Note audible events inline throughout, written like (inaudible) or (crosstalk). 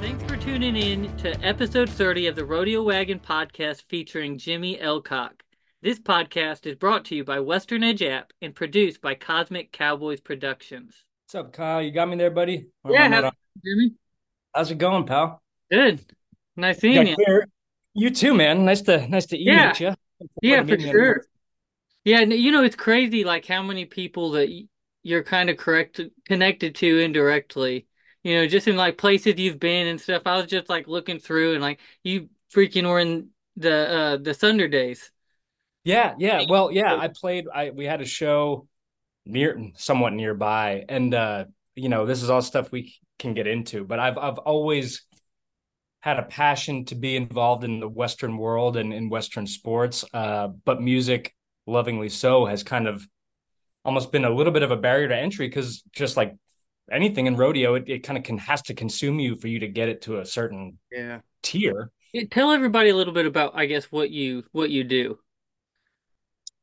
Thanks for tuning in to episode 30 of the Rodeo Wagon podcast featuring Jimmy Elcock. This podcast is brought to you by Western Edge app and produced by Cosmic Cowboys Productions. What's up, Kyle? You got me there, buddy? Or Yeah, am I not how's. Jimmy? How's it going, pal? Good. Nice seeing you. clear- You too, man. Nice to nice to Yeah. meet you. Yeah, for sure. Yeah, you know, it's crazy like how many people that you're kind of correct connected to indirectly. You know, just in like places you've been and stuff. I was just like looking through and like you freaking were in the uh the Thunder days. Yeah, yeah. Well, yeah. I played. I we had a show near, somewhat nearby, and uh, you know, this is all stuff we can get into. But I've I've always had a passion to be involved in the Western world and in Western sports. Uh, but music, lovingly so, has kind of almost been a little bit of a barrier to entry because just like anything in rodeo, it, it kind of can has to consume you for you to get it to a certain Yeah. tier. Tell everybody a little bit about, I guess, what you what you do.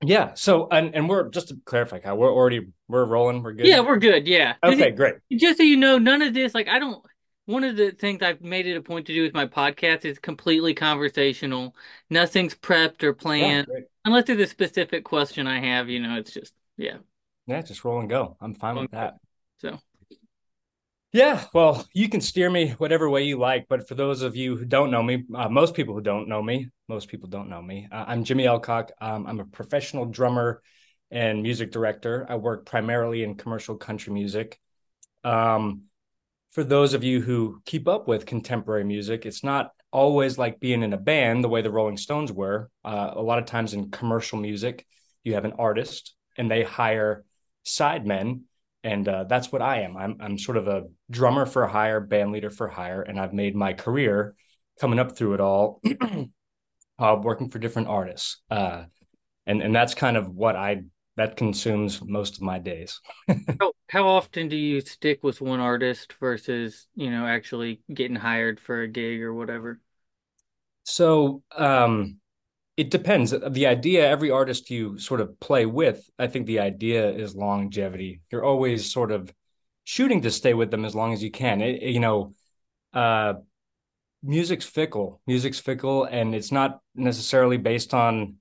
Yeah. So and and we're just to clarify, Kyle, we're already we're rolling. We're good. Yeah, we're good. Yeah. okay. Great. just so you know, none of this, like, I don't. One of the things I've made it a point to do with my podcast is completely conversational. Nothing's prepped or planned, Great. unless there's a specific question I have. You know, it's just yeah. Yeah. Just roll and go. I'm fine with that. So Yeah, well, you can steer me whatever way you like. But for those of you who don't know me, uh, most people who don't know me, most people don't know me. Uh, I'm Jimmy Elcock. Um, I'm a professional drummer and music director. I work primarily in commercial country music. Um, for those of you who keep up with contemporary music, it's not always like being in a band the way the Rolling Stones were. Uh, a lot of times in commercial music, you have an artist and they hire sidemen and uh, that's what I am. I'm I'm sort of a drummer for hire, band leader for hire, and I've made my career coming up through it all, (clears throat) uh, working for different artists, uh, and and that's kind of what I that consumes most of my days. (laughs) how, how often do you stick with one artist versus, you know, actually getting hired for a gig or whatever? So um, it depends. The idea, every artist you sort of play with, I think the idea is longevity. You're always sort of shooting to stay with them as long as you can. It, you know, uh, music's fickle. Music's fickle, and it's not necessarily based on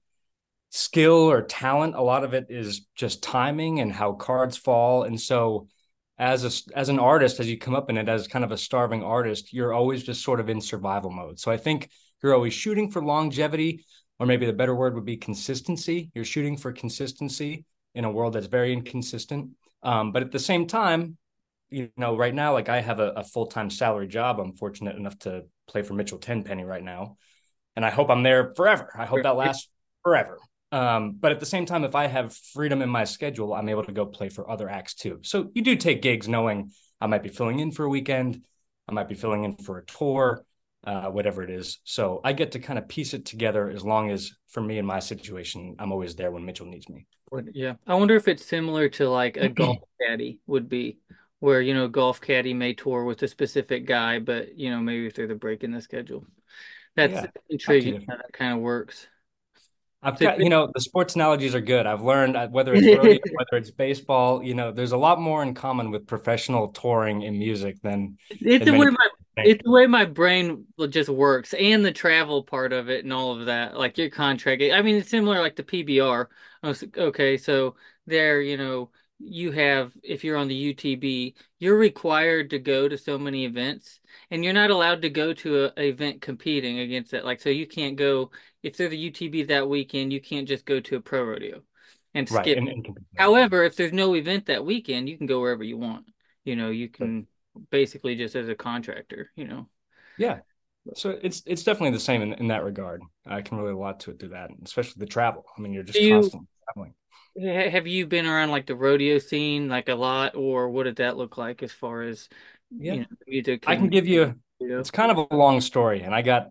skill or talent. A lot of it is just timing and how cards fall. And so, as a as an artist, as you come up in it as kind of a starving artist, you're always just sort of in survival mode. So I think you're always shooting for longevity, or maybe the better word would be consistency. You're shooting for consistency in a world that's very inconsistent. Um, but at the same time, you know, right now, like I have a, a full time salary job. I'm fortunate enough to play for Mitchell Tenpenny right now, and I hope I'm there forever. I hope that lasts forever. Um, but at the same time, if I have freedom in my schedule, I'm able to go play for other acts too. So you do take gigs knowing I might be filling in for a weekend, I might be filling in for a tour, uh, whatever it is. So I get to kind of piece it together as long as for me in my situation, I'm always there when Mitchell needs me. Yeah. I wonder if it's similar to like a golf (clears throat) caddy would be, where, you know, golf caddy may tour with a specific guy, but, you know, maybe if there's a break in the schedule. That's Yeah, intriguing how that kind of works. I've got, you know, the sports analogies are good. I've learned uh, whether it's rodeo, (laughs) whether it's baseball, you know, there's a lot more in common with professional touring in music than It's than many my. It's the way my brain just works and the travel part of it and all of that. Like your contract. I mean, it's similar like the PBR. I was- Okay, so there, you know, you have if you're on the UTB, you're required to go to so many events and you're not allowed to go to a, a event competing against it. Like so you can't go if there's a UTB that weekend, you can't just go to a pro rodeo and right. skip And, and However, if there's no event that weekend, you can go wherever you want. You know, you can basically just as a contractor, you know. yeah. So it's it's definitely the same in, in that regard. I can relate a lot to it through that, especially the travel. I mean, you're just Do you- constantly traveling. Have you been around like the rodeo scene like a lot, or what did that look like as far as Yeah. you know, music? I can give you you it's kind of a long story and I got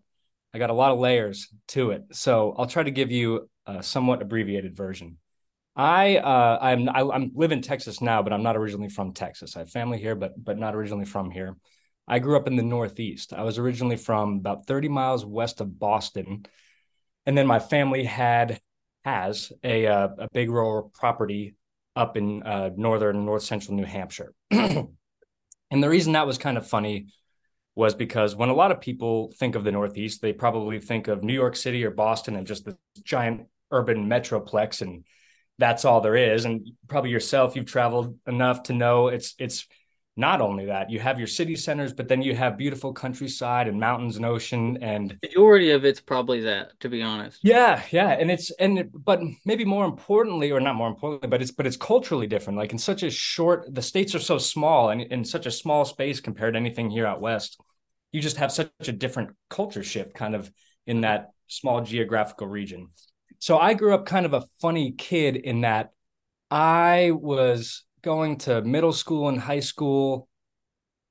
I got a lot of layers to it. So I'll try to give you a somewhat abbreviated version. I uh I'm I, I'm live in Texas now, but I'm not originally from Texas. I have family here, but but not originally from here. I grew up in the Northeast. I was originally from about 30 miles west of Boston. And then my family had has a uh, a big rural property up in uh, northern north central New Hampshire. (clears throat) and the reason that was kind of funny was because when a lot of people think of the Northeast, they probably think of New York City or Boston and just the giant urban metroplex, and that's all there is. And probably yourself, you've traveled enough to know it's it's not only that. You have your city centers but then you have beautiful countryside and mountains and ocean and majority of it's probably that to be honest. Yeah yeah. And it's and but maybe more importantly or not more importantly but it's but it's culturally different. Like in such a short the states are so small and in such a small space compared to anything here out west you just have such a different culture shift kind of in that small geographical region so i grew up kind of a funny kid in that i was going to middle school and high school,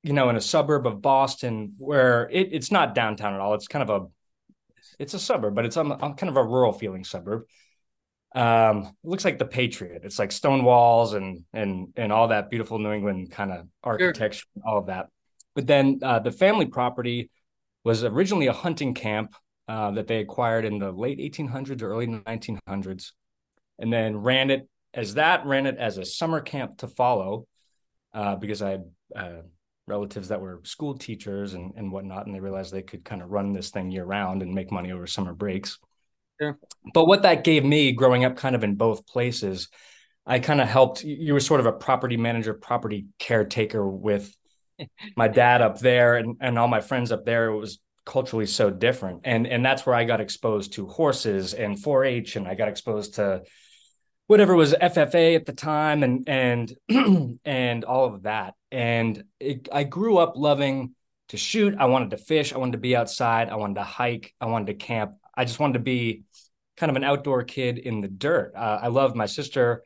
you know, in a suburb of Boston where it, it's not downtown at all. It's kind of a it's a suburb, but it's on, on kind of a rural feeling suburb. Um, it looks like the Patriot. It's like stone walls and and and all that beautiful New England kind of architecture, sure. all of that. But then uh, the family property was originally a hunting camp uh, that they acquired in the late 1800s or early 1900s, and then ran it as that ran it as a summer camp to follow uh, because I had uh, relatives that were school teachers and, and whatnot, and they realized they could kind of run this thing year round and make money over summer breaks. Yeah. But what that gave me growing up kind of in both places, I kind of helped. You were sort of a property manager, property caretaker with (laughs) my dad up there and, and all my friends up there. It was culturally so different. And and that's where I got exposed to horses and 4-H and I got exposed to whatever was FFA at the time and and (clears throat) and all of that. And it, I grew up loving to shoot. I wanted to fish. I wanted to be outside. I wanted to hike. I wanted to camp. I just wanted to be kind of an outdoor kid in the dirt. Uh, I loved my sister.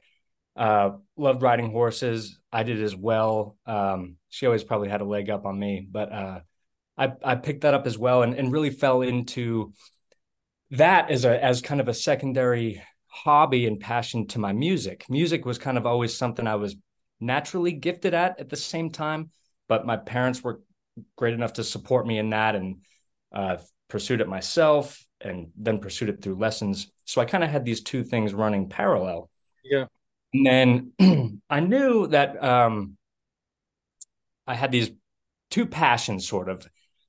Uh, loved riding horses. I did as well. Um, she always probably had a leg up on me, but uh, I I picked that up as well and and really fell into that as a as kind of a secondary hobby and passion to my music. Music was kind of always something I was naturally gifted at at the same time, but my parents were great enough to support me in that and uh, pursued it myself and then pursued it through lessons. So I kind of had these two things running parallel. Yeah. And then (clears throat) I knew that um, I had these two passions sort of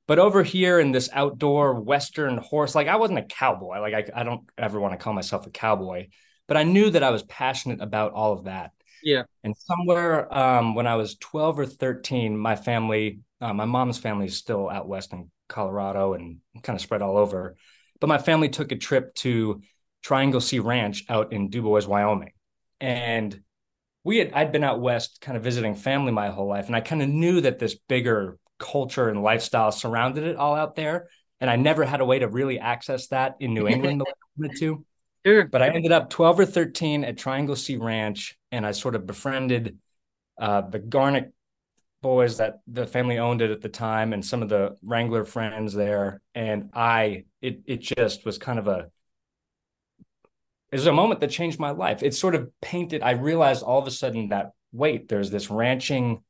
but over here in this outdoor Western horse, like I wasn't a cowboy. Like I, I don't ever want to call myself a cowboy, but I knew that I was passionate about all of that. Yeah. And somewhere um, when I was 12 or 13, my family, uh, my mom's family is still out west in Colorado and kind of spread all over. But my family took a trip to Triangle C Ranch out in Dubois, Wyoming. And we had I'd been out west kind of visiting family my whole life. And I kind of knew that this bigger culture and lifestyle surrounded it all out there. And I never had a way to really access that in New England the way I wanted to. (laughs) Sure. But I ended up 12 or 13 at Triangle C Ranch, and I sort of befriended uh, the Garnick boys that the family owned it at the time, and some of the Wrangler friends there. And I, it it just was kind of a it was a moment that changed my life. It sort of painted. I realized all of a sudden that wait, there's this ranching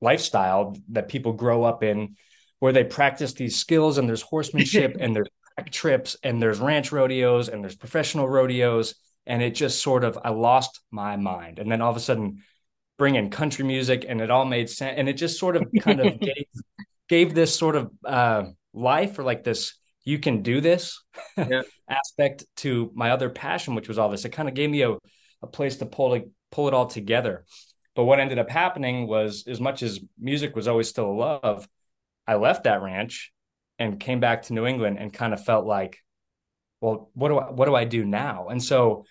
lifestyle that people grow up in where they practice these skills and there's horsemanship (laughs) and there's trips and there's ranch rodeos and there's professional rodeos. And it just sort of i lost my mind. And then all of a sudden bring in country music and it all made sense. And it just sort of kind of (laughs) gave, gave this sort of uh, life or like this you can do this yeah. (laughs) aspect to my other passion which was all this. It kind of gave me a, a place to pull it pull it all together but what ended up happening was, as much as music was always still a love, I left that ranch and came back to New England and kind of felt like, well, what do I what do I do now? And so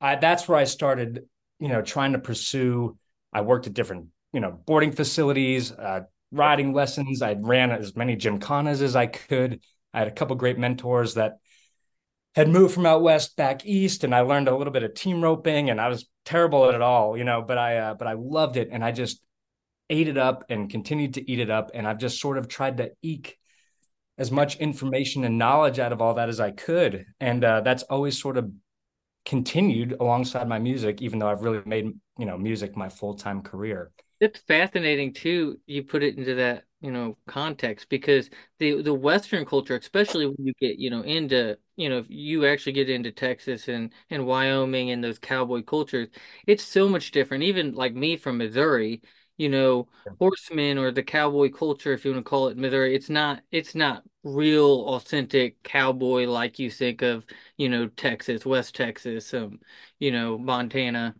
I that's where I started, you know, trying to pursue. I worked at different, you know, boarding facilities, uh, riding lessons. I ran as many gymkhanas as I could. I had a couple great mentors that had moved from out west back east and I learned a little bit of team roping and I was terrible at it all, you know, but I uh, but I loved it and I just ate it up and continued to eat it up and I've just sort of tried to eke as much information and knowledge out of all that as I could and uh, that's always sort of continued alongside my music even though I've really made, you know, music my full-time career. It's fascinating too. You put it into that you know context because the the Western culture, especially when you get you know into you know if you actually get into Texas and and Wyoming and those cowboy cultures, it's so much different. Even like me from Missouri, you know, horsemen or the cowboy culture, if you want to call it Missouri, it's not it's not real authentic cowboy like you think of, you know, Texas, West Texas, um, you know, Montana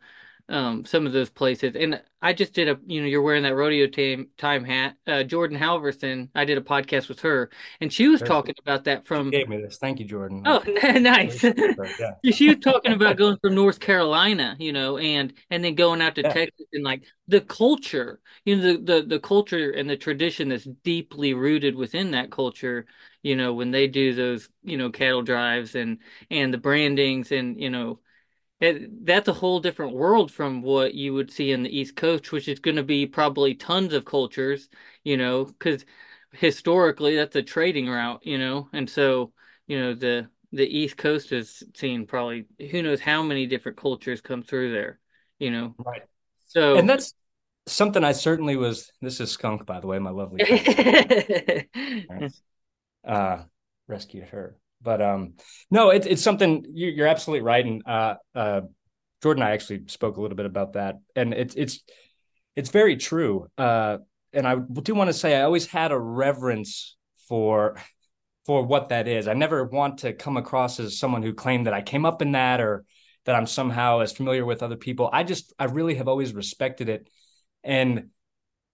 um some of those places and i just did a you know you're wearing that rodeo time time hat uh jordan halverson i did a podcast with her and she was talking about that She from gave me this. Thank you, Jordan. oh (laughs) nice Yeah. (laughs) she was talking about going from north carolina you know and and then going out to Yeah. texas and like the culture you know the the, the culture and the tradition that's deeply rooted within that culture you know when they do those you know cattle drives and and the brandings and you know it, that's a whole different world from what you would see in the East Coast, which is going to be probably tons of cultures, you know, because historically that's a trading route, you know, and so you know the the East Coast has seen probably who knows how many different cultures come through there, you know. Right. So and that's something I certainly was. This is Skunk, by the way, my lovely. (laughs) Uh, rescued her. But um, no, it's it's something you, you're absolutely right. And uh, uh, Jordan and I actually spoke a little bit about that, and it's it's it's very true. Uh, and I do want to say I always had a reverence for for what that is. I never want to come across as someone who claimed that I came up in that or that I'm somehow as familiar with other people. I just I really have always respected it. And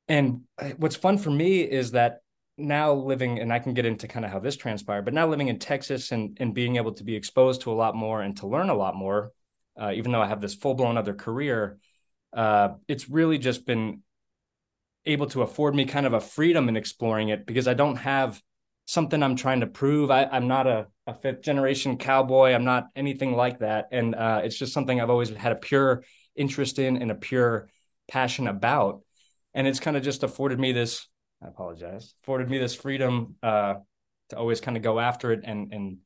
and what's fun for me is that now living and I can get into kind of how this transpired, but now living in Texas and and being able to be exposed to a lot more and to learn a lot more, uh, even though I have this full blown other career, uh, it's really just been able to afford me kind of a freedom in exploring it because I don't have something I'm trying to prove. I, I'm not a, a fifth generation cowboy. I'm not anything like that. And uh, it's just something I've always had a pure interest in and a pure passion about. And it's kind of just afforded me this, I apologize, afforded me this freedom uh, to always kind of go after it and, and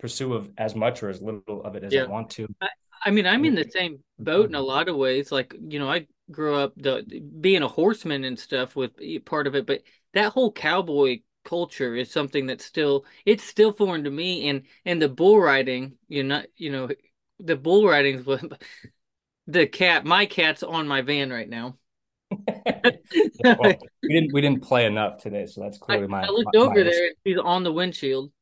pursue of as much or as little of it as I want to. I, I mean, I'm in the same boat in a lot of ways. Like, you know, I grew up the being a horseman and stuff with part of it, but that whole cowboy culture is something that's still it's still foreign to me. And and the bull riding, you know, you know, the bull riding's (laughs) was the cat. My cat's on my van right now. (laughs) well, we didn't we didn't play enough today, so that's I, clearly my I looked my, over my there and she's on the windshield.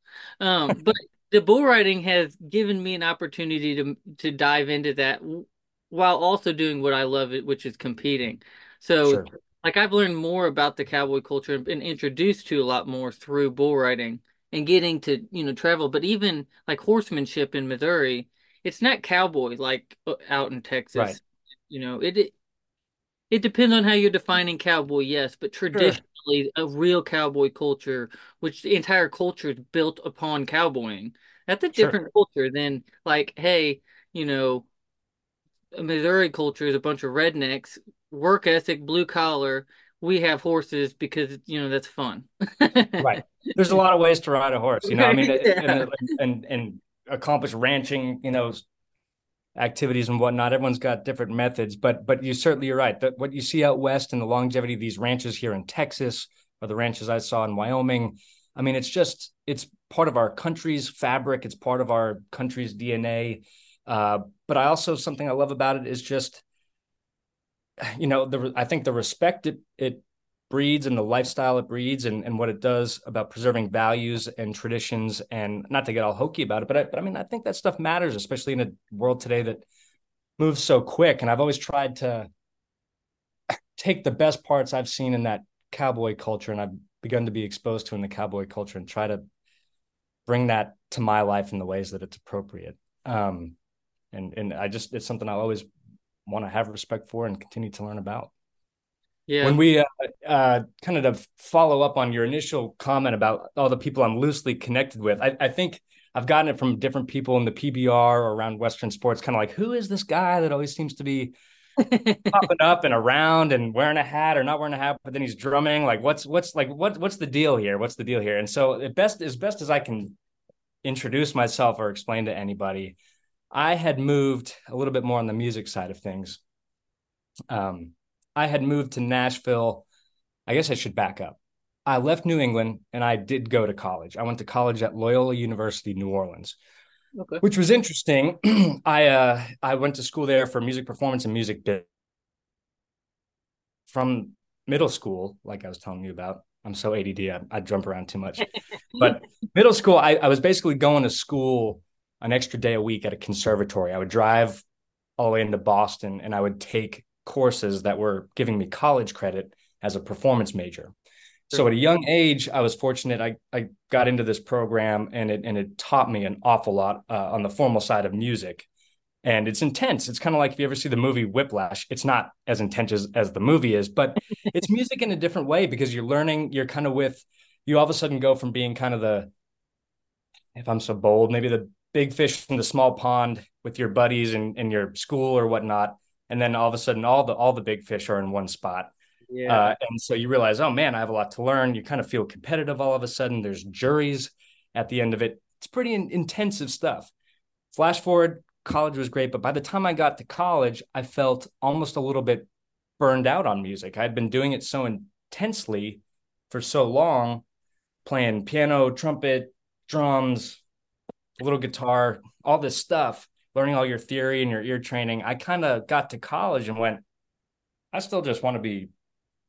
Um, but the bull riding has given me an opportunity to to dive into that while also doing what I love it, which is competing. So sure like I've learned more about the cowboy culture and been introduced to a lot more through bull riding and getting to, you know, travel. But even like horsemanship in Missouri, it's not cowboy like out in right Texas. You know, it it depends on how you're defining cowboy, yes, but sure traditionally, a real cowboy culture, which the entire culture is built upon cowboying, that's a sure different culture than like, hey, you know, a Missouri culture is a bunch of rednecks, work ethic, blue collar. We have horses because you know that's fun. Right. (laughs) There's a lot of ways to ride a horse, you know. I mean, Yeah. and and and accomplish ranching, you know, activities and whatnot. Everyone's got different methods, but but you certainly you're right. That what you see out west and the longevity of these ranches here in Texas or the ranches I saw in Wyoming. I mean, it's just it's part of our country's fabric. It's part of our country's DNA. Uh, but I also something I love about it is just you know the I think the respect it, it breeds and the lifestyle it breeds and, and what it does about preserving values and traditions and not to get all hokey about it but I, but I mean I think that stuff matters especially in a world today that moves so quick. And I've always tried to take the best parts I've seen in that cowboy culture and I've begun to be exposed to in the cowboy culture and try to bring that to my life in the ways that it's appropriate. Um and and I just it's something I'll always want to have respect for and continue to learn about Yeah. when we uh, uh, kind of to follow up on your initial comment about all the people I'm loosely connected with, I, I think I've gotten it from different people in the PBR or around Western sports, kind of like, who is this guy that always seems to be (laughs) popping up and around and wearing a hat or not wearing a hat, but then he's drumming? Like, what's what's like what what's the deal here? What's the deal here? And so, at best as best as I can introduce myself or explain to anybody, I had moved a little bit more on the music side of things. Um, I had moved to Nashville. I guess I should back up. I left New England and I did go to college. I went to college at Loyola University, New Orleans, okay. which was interesting. (clears throat) I uh, I went to school there for music performance and music bit. From middle school, like I was telling you about, I'm so ADD, I, I jump around too much. but (laughs) middle school, I, I was basically going to school an extra day a week at a conservatory. I would drive all the way into Boston and I would take courses that were giving me college credit as a performance major. So at a young age, I was fortunate. I, I got into this program and it and it taught me an awful lot uh, on the formal side of music. And it's intense. It's kind of like if you ever see the movie Whiplash, it's not as intense as, as the movie is, but (laughs) it's music in a different way because you're learning, you're kind of with, you all of a sudden go from being kind of the, if I'm so bold, maybe the big fish in the small pond with your buddies and in, in your school or whatnot. And then all of a sudden all the all the big fish are in one spot yeah. Uh, and so you realize, oh man, I have a lot to learn. You kind of feel competitive all of a sudden. There's juries at the end of it. It's pretty in- intensive stuff. Flash forward, college was great, but by the time I got to college, I felt almost a little bit burned out on music. I'd been doing it so intensely for so long, playing piano, trumpet, drums, a little guitar, all this stuff, learning all your theory and your ear training. I kind of got to college and went, I still just want to be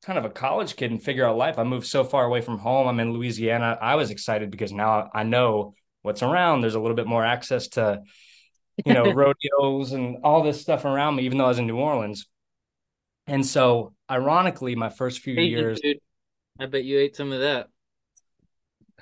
kind of a college kid and figure out life. I moved so far away from home. I'm in Louisiana. I was excited because now I know what's around. There's a little bit more access to, (laughs) you know, rodeos and all this stuff around me, even though I was in New Orleans. And so, ironically, my first few hey, years, dude, I bet you ate some of that.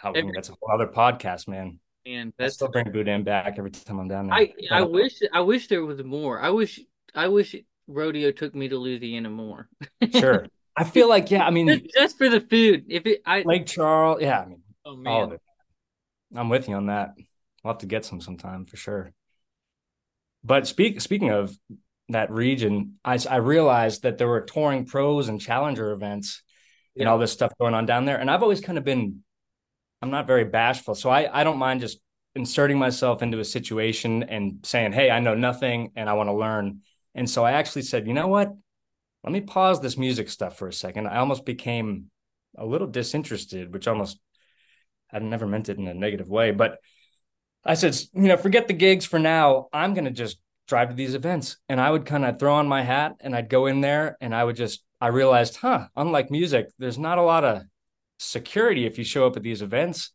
Oh, I mean, that's a whole other podcast, man. And that's I still bring boudin back every time I'm down there. I, I wish I wish there was more. I wish I wish rodeo took me to Louisiana more. (laughs) sure. I feel like yeah. I mean, just for the food. If it, I Lake Charles, yeah. I mean, oh man, all of it. I'm with you on that. I'll have to get some sometime for sure. But speak speaking of that region, I I realized that there were touring pros and challenger events yeah. and all this stuff going on down there. And I've always kind of been, I'm not very bashful, so I I don't mind just inserting myself into a situation and saying, hey, I know nothing and I want to learn. And so I actually said, you know what? let me pause this music stuff for a second. I almost became a little disinterested, which almost I never meant it in a negative way, but I said, you know, forget the gigs for now. I'm going to just drive to these events. And I would kind of throw on my hat and I'd go in there and I would just, I realized, huh, unlike music, there's not a lot of security if you show up at these events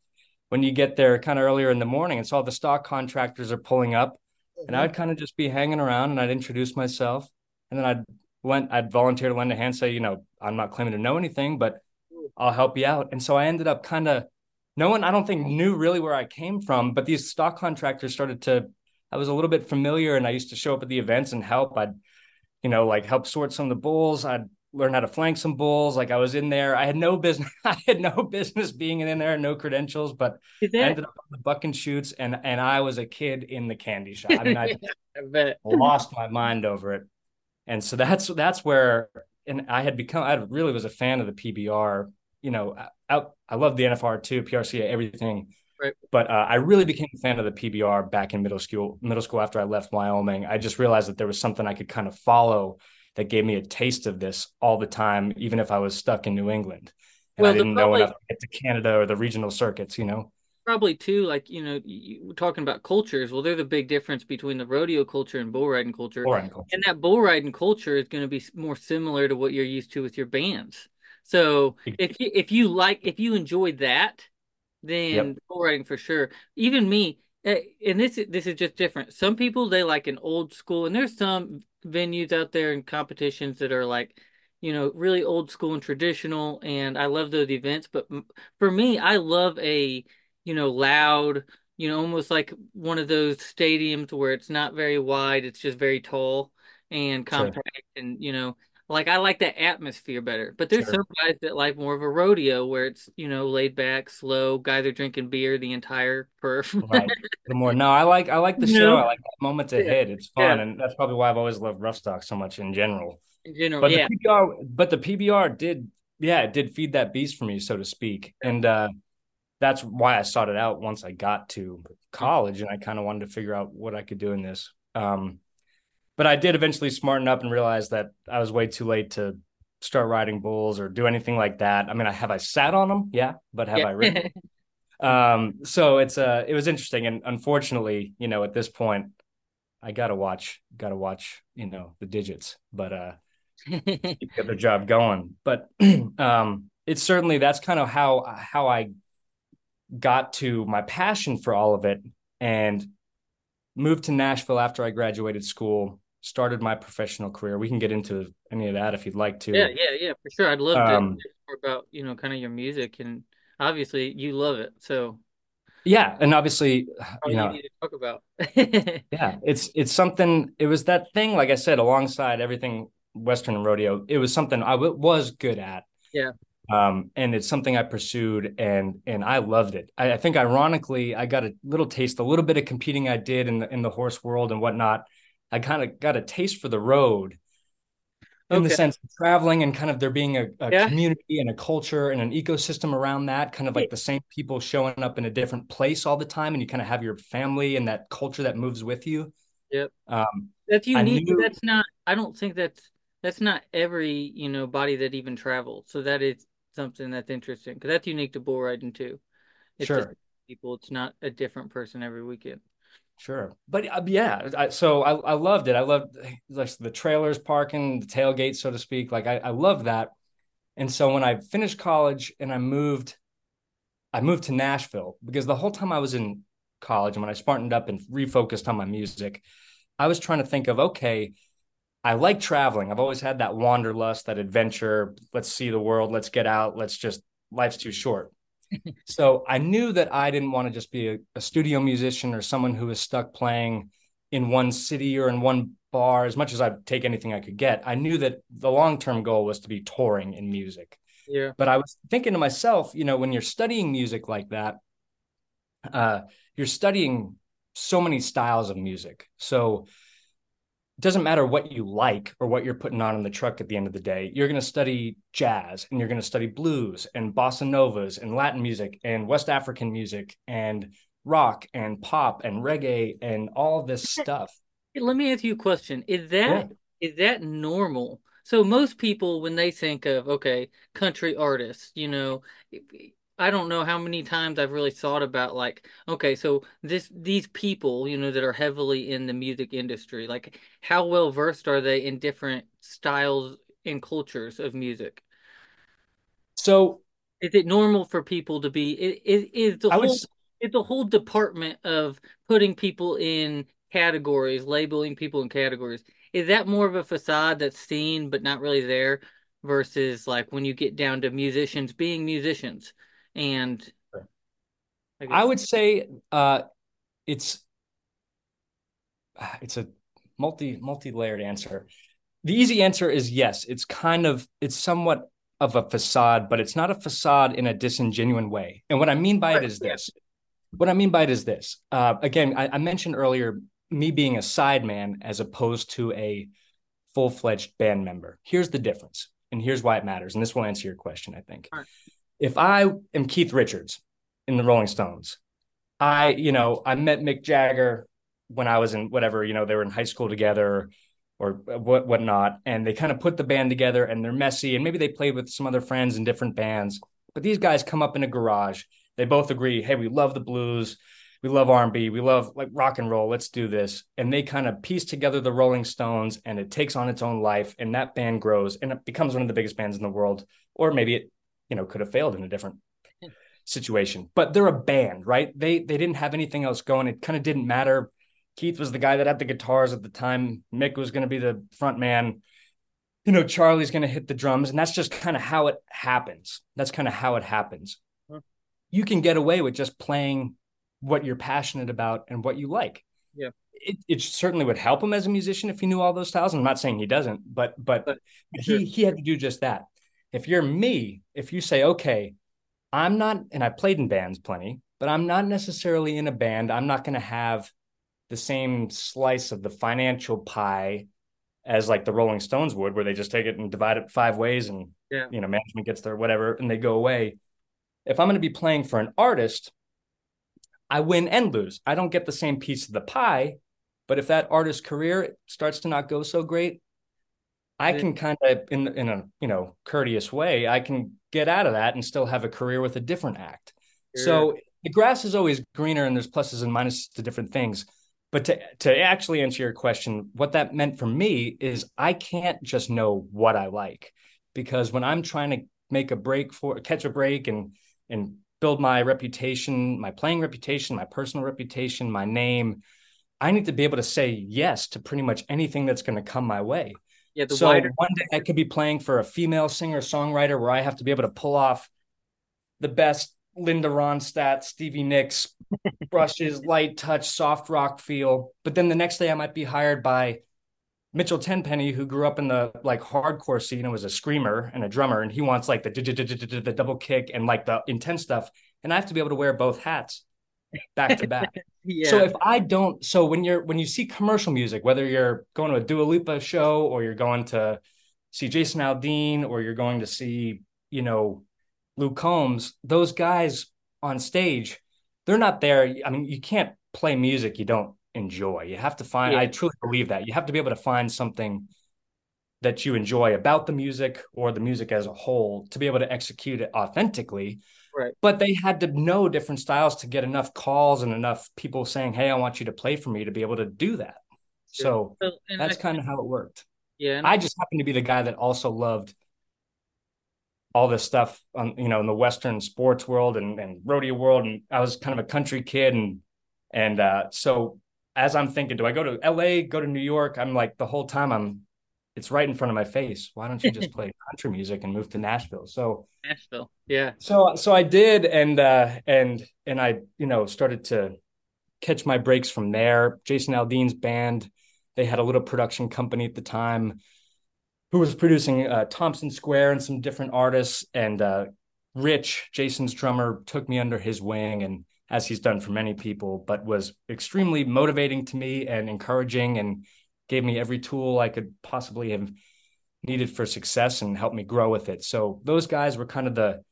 when you get there kind of earlier in the morning. And so all the stock contractors are pulling up mm-hmm. and I'd kind of just be hanging around and I'd introduce myself and then I'd went, I'd volunteer to lend a hand, say, you know, I'm not claiming to know anything, but I'll help you out. And so I ended up kind of, no one, I don't think, knew really where I came from, but these stock contractors started to, I was a little bit familiar and I used to show up at the events and help. I'd, you know, like help sort some of the bulls. I'd learn how to flank some bulls. Like I was in there. I had no business. (laughs) I had no business being in there, no credentials, but I ended up on the bucking chutes, and and I was a kid in the candy shop. I mean, I, (laughs) I lost my mind over it and so that's that's where and I had become I really was a fan of the PBR. You know, I, I love the NFR too, PRC, everything. Right. But uh, I really became a fan of the PBR back in middle school. Middle school after I left Wyoming, I just realized that there was something I could kind of follow that gave me a taste of this all the time, even if I was stuck in New England and well, I didn't know enough to get to Canada or the regional circuits. You know probably too like you know you talking about cultures well they're the big difference between the rodeo culture and bull riding culture, bull riding culture. and that bull riding culture is going to be more similar to what you're used to with your bands so if you if you like if you enjoy that then yep. bull riding for sure even me eh, and this this is just different some people they like an old school and there's some venues out there and competitions that are like you know really old school and traditional and i love those events but for me i love a you know, loud, you know, almost like one of those stadiums where it's not very wide, it's just very tall and compact sure. and you know, like I like that atmosphere better. But there's sure. some guys that like more of a rodeo where it's, you know, laid back, slow, guys are drinking beer the entire perf. (laughs) right. The more (laughs) no, I like I like the you show. Know? I like that moment to yeah. hit. It's fun. Yeah. And that's probably why I've always loved rough stock so much in general. In general, but yeah. The PBR, but the PBR did yeah, it did feed that beast for me, so to speak. And uh that's why I sought it out once I got to college and I kind of wanted to figure out what I could do in this. Um, but I did eventually smarten up and realize that I was way too late to start riding bulls or do anything like that. I mean, I have I sat on them, yeah, but have Yeah. I ridden? (laughs) um, so it's uh, it was interesting, and unfortunately, you know, at this point, I gotta watch, gotta watch, you know, the digits, but uh, (laughs) get the job going. But (clears throat) um, it's certainly that's kind of how how I got to my passion for all of it, and moved to Nashville after I graduated school. Started my professional career. We can get into any of that if you'd like to. Yeah, yeah, yeah, for sure. I'd love to Um, hear about, you know, kind of your music and obviously you love it. So yeah, and obviously, you you know, need to talk about. (laughs) yeah, it's it's something. It was that thing, like I said, alongside everything Western rodeo. It was something I w- was good at. Yeah. Um, and it's something I pursued, and and I loved it. I, I think, ironically, I got a little taste, a little bit of competing I did in the in the horse world and whatnot. I kind of got a taste for the road in the sense of traveling and kind of there being a, a Yeah. community and a culture and an ecosystem around that, kind of like the same people showing up in a different place all the time, and you kind of have your family and that culture that moves with you. Yep. Um, That's unique, knew, that's not, I don't think that's, that's not every, you know, body that even travels. So that is something that's interesting because that's unique to bull riding too. It's just sure, people, it's not a different person every weekend. Sure, but uh, yeah, I, so I, I loved it. I loved like the trailers parking, the tailgate, so to speak. Like I, I love that. And so when I finished college and I moved, I moved to Nashville because the whole time I was in college and when I smartened up and refocused on my music, I was trying to think of okay, I like traveling. I've always had that wanderlust, that adventure. Let's see the world. Let's get out. Let's just life's too short. So I knew that I didn't want to just be a, a studio musician or someone who was stuck playing in one city or in one bar. As much as I'd take anything I could get, I knew that the long term goal was to be touring in music. Yeah. But I was thinking to myself, you know, when you're studying music like that, uh, you're studying so many styles of music. So it doesn't matter what you like or what you're putting on in the truck at the end of the day. You're going to study jazz and you're going to study blues and bossa novas and Latin music and West African music and rock and pop and reggae and all this stuff. Let me ask you a question. Is Yeah. that is that normal? So most people when they think of okay, country artists, you know, I don't know how many times I've really thought about like, okay, so this these people, you know, that are heavily in the music industry, like how well versed are they in different styles and cultures of music? So Is it normal for people to be is is the I whole was, is the whole department of putting people in categories, labeling people in categories, is that more of a facade that's seen but not really there versus like when you get down to musicians being musicians and I I would say uh, it's, it's a multi, multi-layered answer. The easy answer is yes. It's kind of, it's somewhat of a facade, but it's not a facade in a disingenuine way. And what I mean by it is this. What I mean by it is this. Uh, again, I, I mentioned earlier me being a sideman as opposed to a full-fledged band member. Here's the difference, and here's why it matters. And this will answer your question, I think. Right. If I am Keith Richards in the Rolling Stones, I, you know, I met Mick Jagger when I was in whatever, you know, they were in high school together or what whatnot, and they kind of put the band together and they're messy, and maybe they played with some other friends in different bands. But these guys come up in a garage. They both agree, hey, we love the blues, we love R&B, we love like rock and roll. Let's do this. And they kind of piece together the Rolling Stones, and it takes on its own life, and that band grows, and it becomes one of the biggest bands in the world. Or maybe it, you know, could have failed in a different situation. But they're a band, right? They they didn't have anything else going. It kind of didn't matter. Keith was the guy that had the guitars at the time. Mick was going to be the front man. You know, Charlie's going to hit the drums, and that's just kind of how it happens. That's kind of how it happens. Huh. You can get away with just playing what you're passionate about and what you like. Yeah. It, it certainly would help him as a musician if he knew all those styles. I'm not saying he doesn't, but but But he sure. he had to do just that. If you're me, if you say, okay, I'm not, and I played in bands plenty, but I'm not necessarily in a band. I'm not going to have the same slice of the financial pie as like the Rolling Stones would, where they just take it and divide it five ways and, Yeah. you know, management gets their whatever and they go away. If I'm going to be playing for an artist, I win and lose. I don't get the same piece of the pie, but if that artist's career starts to not go so great, I can kind of in in a you know courteous way, I can get out of that and still have a career with a different act. Sure. So the grass is always greener and there's pluses and minuses to different things. But to to actually answer your question, what that meant for me is I can't just know what I like because when I'm trying to make a break for catch a break and and build my reputation, my playing reputation, my personal reputation, my name, I need to be able to say yes to pretty much anything that's going to come my way. Yeah, the So wider. one day I could be playing for a female singer songwriter where I have to be able to pull off the best Linda Ronstadt, Stevie Nicks (laughs) brushes, light touch, soft rock feel. But then the next day I might be hired by Mitchell Tenpenny, who grew up in the like hardcore scene and was a screamer and a drummer, and he wants like the the double kick and like the intense stuff. And I have to be able to wear both hats back to back. (laughs) So if I don't, so when you're when you see commercial music, whether you're going to a Dua Lipa show or you're going to see Jason Aldean or you're going to see, you know, Luke Combs, those guys on stage, they're not there. I mean, you can't play music you don't enjoy. You have to find, I truly believe that. You have to be able to find something that you enjoy about the music or the music as a whole to be able to execute it authentically right. but they had to know different styles to get enough calls and enough people saying, "Hey, I want you to play for me" to be able to do that. Sure. So So, that's kind of how it worked. yeah, I just happened to be the guy that also loved all this stuff on you know in the Western sports world and, and rodeo world, and I was kind of a country kid, and and uh, so as I'm thinking, do I go to L.A., go to New York? I'm like the whole time I'm, it's right in front of my face. Why don't you just play (laughs) country music and move to Nashville? So Nashville. Yeah, so so I did, and uh, and and I you know started to catch my breaks from there. Jason Aldean's band, they had a little production company at the time who was producing uh, Thompson Square and some different artists. And uh, Rich, Jason's drummer, took me under his wing, and as he's done for many people, but was extremely motivating to me and encouraging, and gave me every tool I could possibly have needed for success and helped me grow with it. So those guys were kind of the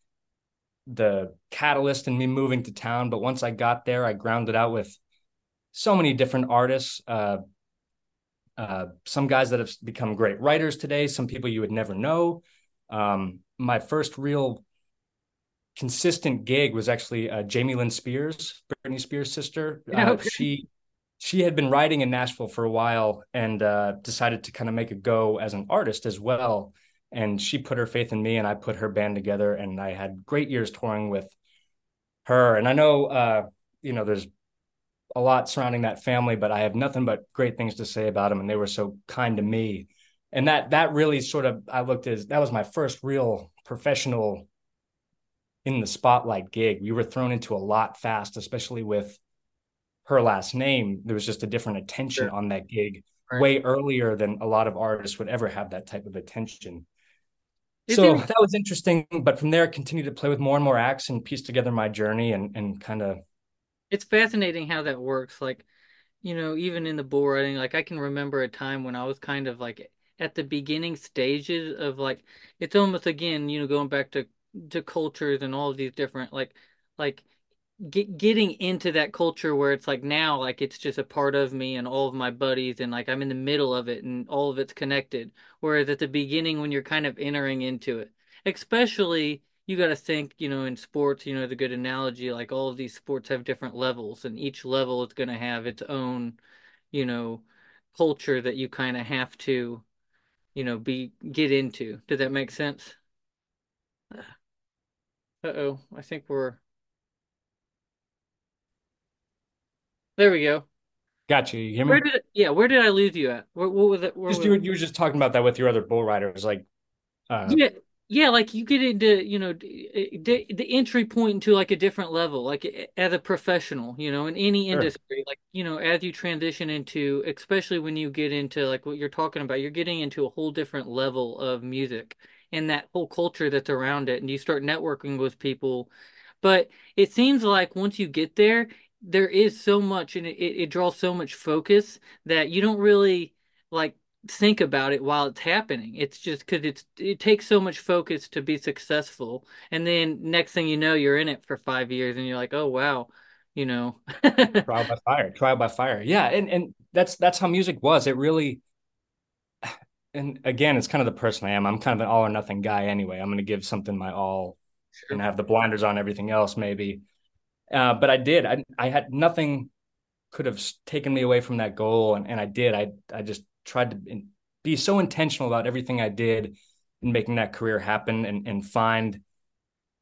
the catalyst in me moving to town. But once I got there, I grounded out with so many different artists. Uh, uh, some guys that have become great writers today, some people you would never know. Um, my first real consistent gig was actually uh, Jamie Lynn Spears, Britney Spears' sister. Uh, okay. she she had been writing in Nashville for a while and uh, decided to kind of make a go as an artist as well. And she put her faith in me, and I put her band together, and I had great years touring with her. And I know, uh, you know, there's a lot surrounding that family, but I have nothing but great things to say about them, and they were so kind to me. And that that really sort of I looked as that was my first real professional in the spotlight gig. We were thrown into a lot fast, especially with her last name. There was just a different attention Sure. on that gig Right. way earlier than a lot of artists would ever have that type of attention. So that was interesting. But from there, I continued to play with more and more acts and piece together my journey and and kind of it's fascinating how that works. Like, you know, even in the bull riding, like I can remember a time when I was kind of like at the beginning stages of like it's almost again, you know, going back to to cultures and all of these different like like get, getting into that culture where it's like now like it's just a part of me and all of my buddies and like I'm in the middle of it and all of it's connected. Whereas at the beginning when you're kind of entering into it, especially you got to think, you know, in sports, you know, the good analogy like all of these sports have different levels and each level is going to have its own, you know, culture that you kind of have to, you know, be get into. Does that make sense? (sighs) Uh-oh, I think we're there we go. got you. Hear Where did yeah, where did I lose you at? Where, what was it? Where Just you were you were just talking about that with your other bull riders, like uh yeah, yeah, like you get into, you know, d- d- the entry point into like a different level, like as a professional, you know, in any sure. industry, like, you know, as you transition into, especially when you get into like what you're talking about, you're getting into a whole different level of music and that whole culture that's around it, and you start networking with people. But it seems like once you get there, there is so much and it, it draws so much focus that you don't really like think about it while it's happening. It's just because it's it takes so much focus to be successful, and then next thing you know, you're in it for five years, and you're like, oh wow, you know, (laughs) Trial by fire, trial by fire. Yeah, and and that's that's how music was. It really (sighs) and again, it's kind of the person I am. I'm kind of an all or nothing guy anyway. I'm going to give something my all Sure. and have the blinders on everything else, maybe. Uh, but I did. I I had nothing could have taken me away from that goal, and, and I did. I I just tried to be so intentional about everything I did in making that career happen, and and find,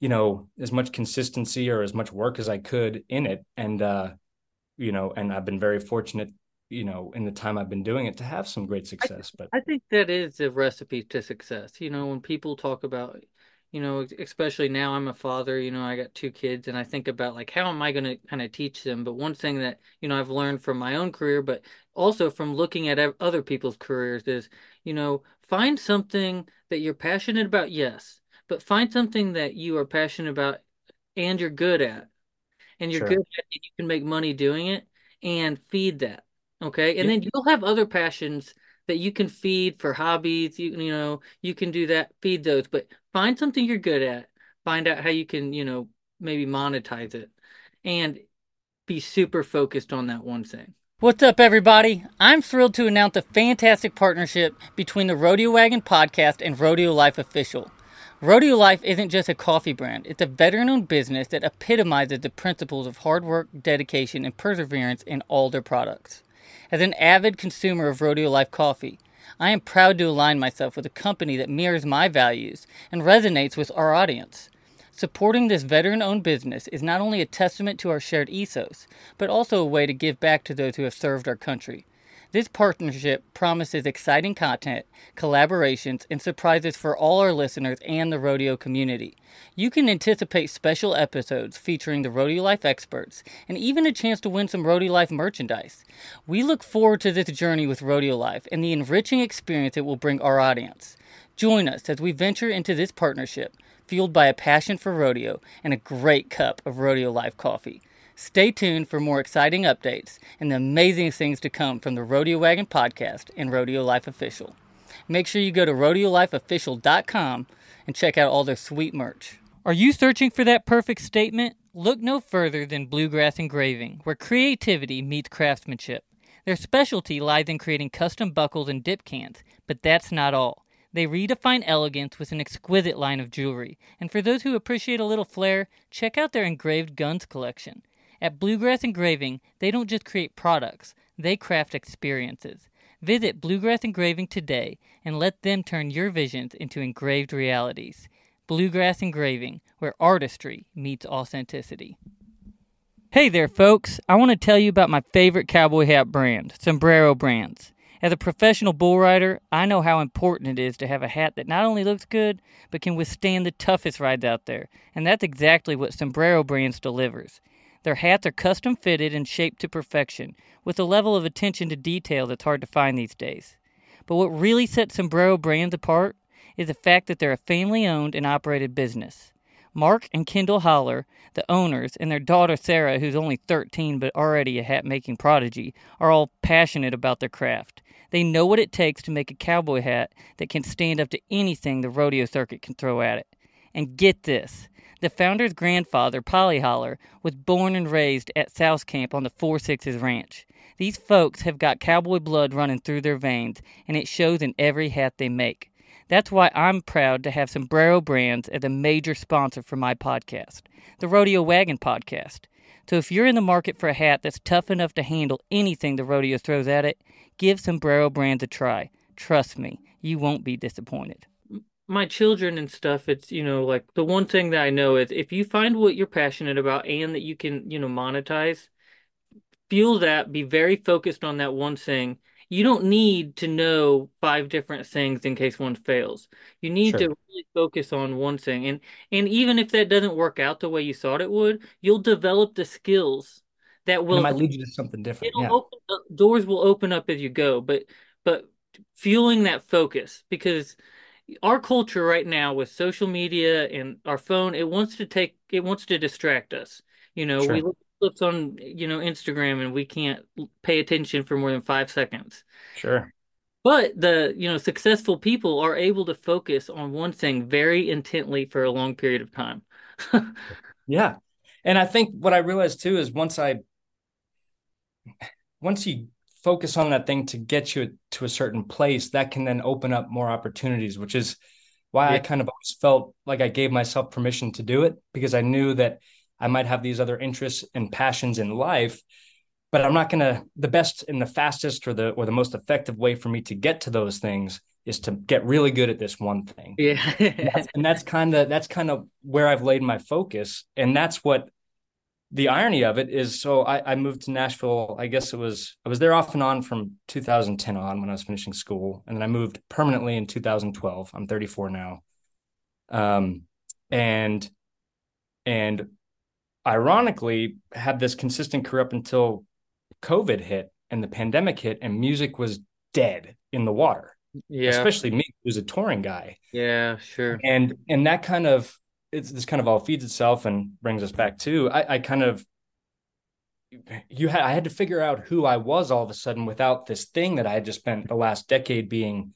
you know, as much consistency or as much work as I could in it, and uh, you know, and I've been very fortunate you know, in the time I've been doing it to have some great I, success. But I think that is a recipe to success. You know, when people talk about, you know, especially now I'm a father, you know, I got two kids and I think about like how am I going to kind of teach them? But one thing that, you know, I've learned from my own career, but also from looking at other people's careers is, you know, find something that you're passionate about, yes, but find something that you are passionate about and you're good at and you're good at it, you can make money doing it and feed that. Okay. And Yeah. then you'll have other passions that you can feed for hobbies. You, you know, you can do that, feed those, but find something you're good at, find out how you can, you know, maybe monetize it and be super focused on that one thing. What's up, everybody? I'm thrilled to announce a fantastic partnership between the Rodeo Wagon podcast and Rodeo Life Official. Rodeo Life isn't just a coffee brand, it's a veteran owned business that epitomizes the principles of hard work, dedication, and perseverance in all their products. As an avid consumer of Rodeo Life coffee, I am proud to align myself with a company that mirrors my values and resonates with our audience. Supporting this veteran owned business is not only a testament to our shared ethos, but also a way to give back to those who have served our country. This partnership promises exciting content, collaborations, and surprises for all our listeners and the rodeo community. You can anticipate special episodes featuring the Rodeo Life experts and even a chance to win some Rodeo Life merchandise. We look forward to this journey with Rodeo Life and the enriching experience it will bring our audience. Join us as we venture into this partnership, fueled by a passion for rodeo and a great cup of Rodeo Life coffee. Stay tuned for more exciting updates and the amazing things to come from the Rodeo Wagon podcast and Rodeo Life Official. Make sure you go to rodeolifeofficial.com and check out all their sweet merch. Are you searching for that perfect statement? Look no further than Bluegrass Engraving, where creativity meets craftsmanship. Their specialty lies in creating custom buckles and dip cans, but that's not all. They redefine elegance with an exquisite line of jewelry, and for those who appreciate a little flair, check out their engraved guns collection. At Bluegrass Engraving, they don't just create products, they craft experiences. Visit Bluegrass Engraving today and let them turn your visions into engraved realities. Bluegrass Engraving, where artistry meets authenticity. Hey there, folks. I want to tell you about my favorite cowboy hat brand, Sombrero Brands. As a professional bull rider, I know how important it is to have a hat that not only looks good, but can withstand the toughest rides out there. And that's exactly what Sombrero Brands delivers. Their hats are custom fitted and shaped to perfection, with a level of attention to detail that's hard to find these days. But what really sets Sombrero Brands apart is the fact that they're a family owned and operated business. Mark and Kendall Holler, the owners, and their daughter Sarah, who's only 13 but already a hat making prodigy, are all passionate about their craft. They know what it takes to make a cowboy hat that can stand up to anything the rodeo circuit can throw at it. And get this the founder's grandfather, Polly Holler, was born and raised at South Camp on the Four Sixes Ranch. These folks have got cowboy blood running through their veins, and it shows in every hat they make. That's why I'm proud to have Sombrero Brands as a major sponsor for my podcast, the Rodeo Wagon Podcast. So if you're in the market for a hat that's tough enough to handle anything the rodeo throws at it, give Sombrero Brands a try. Trust me, you won't be disappointed my children and stuff, it's, you know, like the one thing that I know is if you find what you're passionate about and that you can, you know, monetize, feel that, be very focused on that one thing. You don't need to know five different things in case one fails. You need sure. to really focus on one thing. And and even if that doesn't work out the way you thought it would, you'll develop the skills that will it might lead you to something different. It'll Yeah. open doors will open up as you go, but but fueling that focus because our culture right now with social media and our phone, it wants to take, it wants to distract us. You know, sure. we look clips on, you know, Instagram and we can't pay attention for more than five seconds. Sure. But the, you know, successful people are able to focus on one thing very intently for a long period of time. (laughs) yeah. And I think what I realized too is once I, once you focus on that thing to get you to a certain place, that can then open up more opportunities, which is why yeah. I kind of always felt like I gave myself permission to do it because I knew that I might have these other interests and passions in life, but I'm not going to the best and the fastest or the or the most effective way for me to get to those things is to get really good at this one thing. Yeah. and that's kind of that's kind of where I've laid my focus and that's what the irony of it is so I, I, moved to Nashville. I guess it was I was there off and on from 2010 on when I was finishing school, and then I moved permanently in 2012. I'm 34 now, um, and and ironically had this consistent career up until COVID hit and the pandemic hit, and music was dead in the water. Yeah, especially me, who's a touring guy. Yeah, sure. And and that kind of it's this kind of all feeds itself and brings us back to I, I kind of you had I had to figure out who I was all of a sudden without this thing that I had just spent the last decade being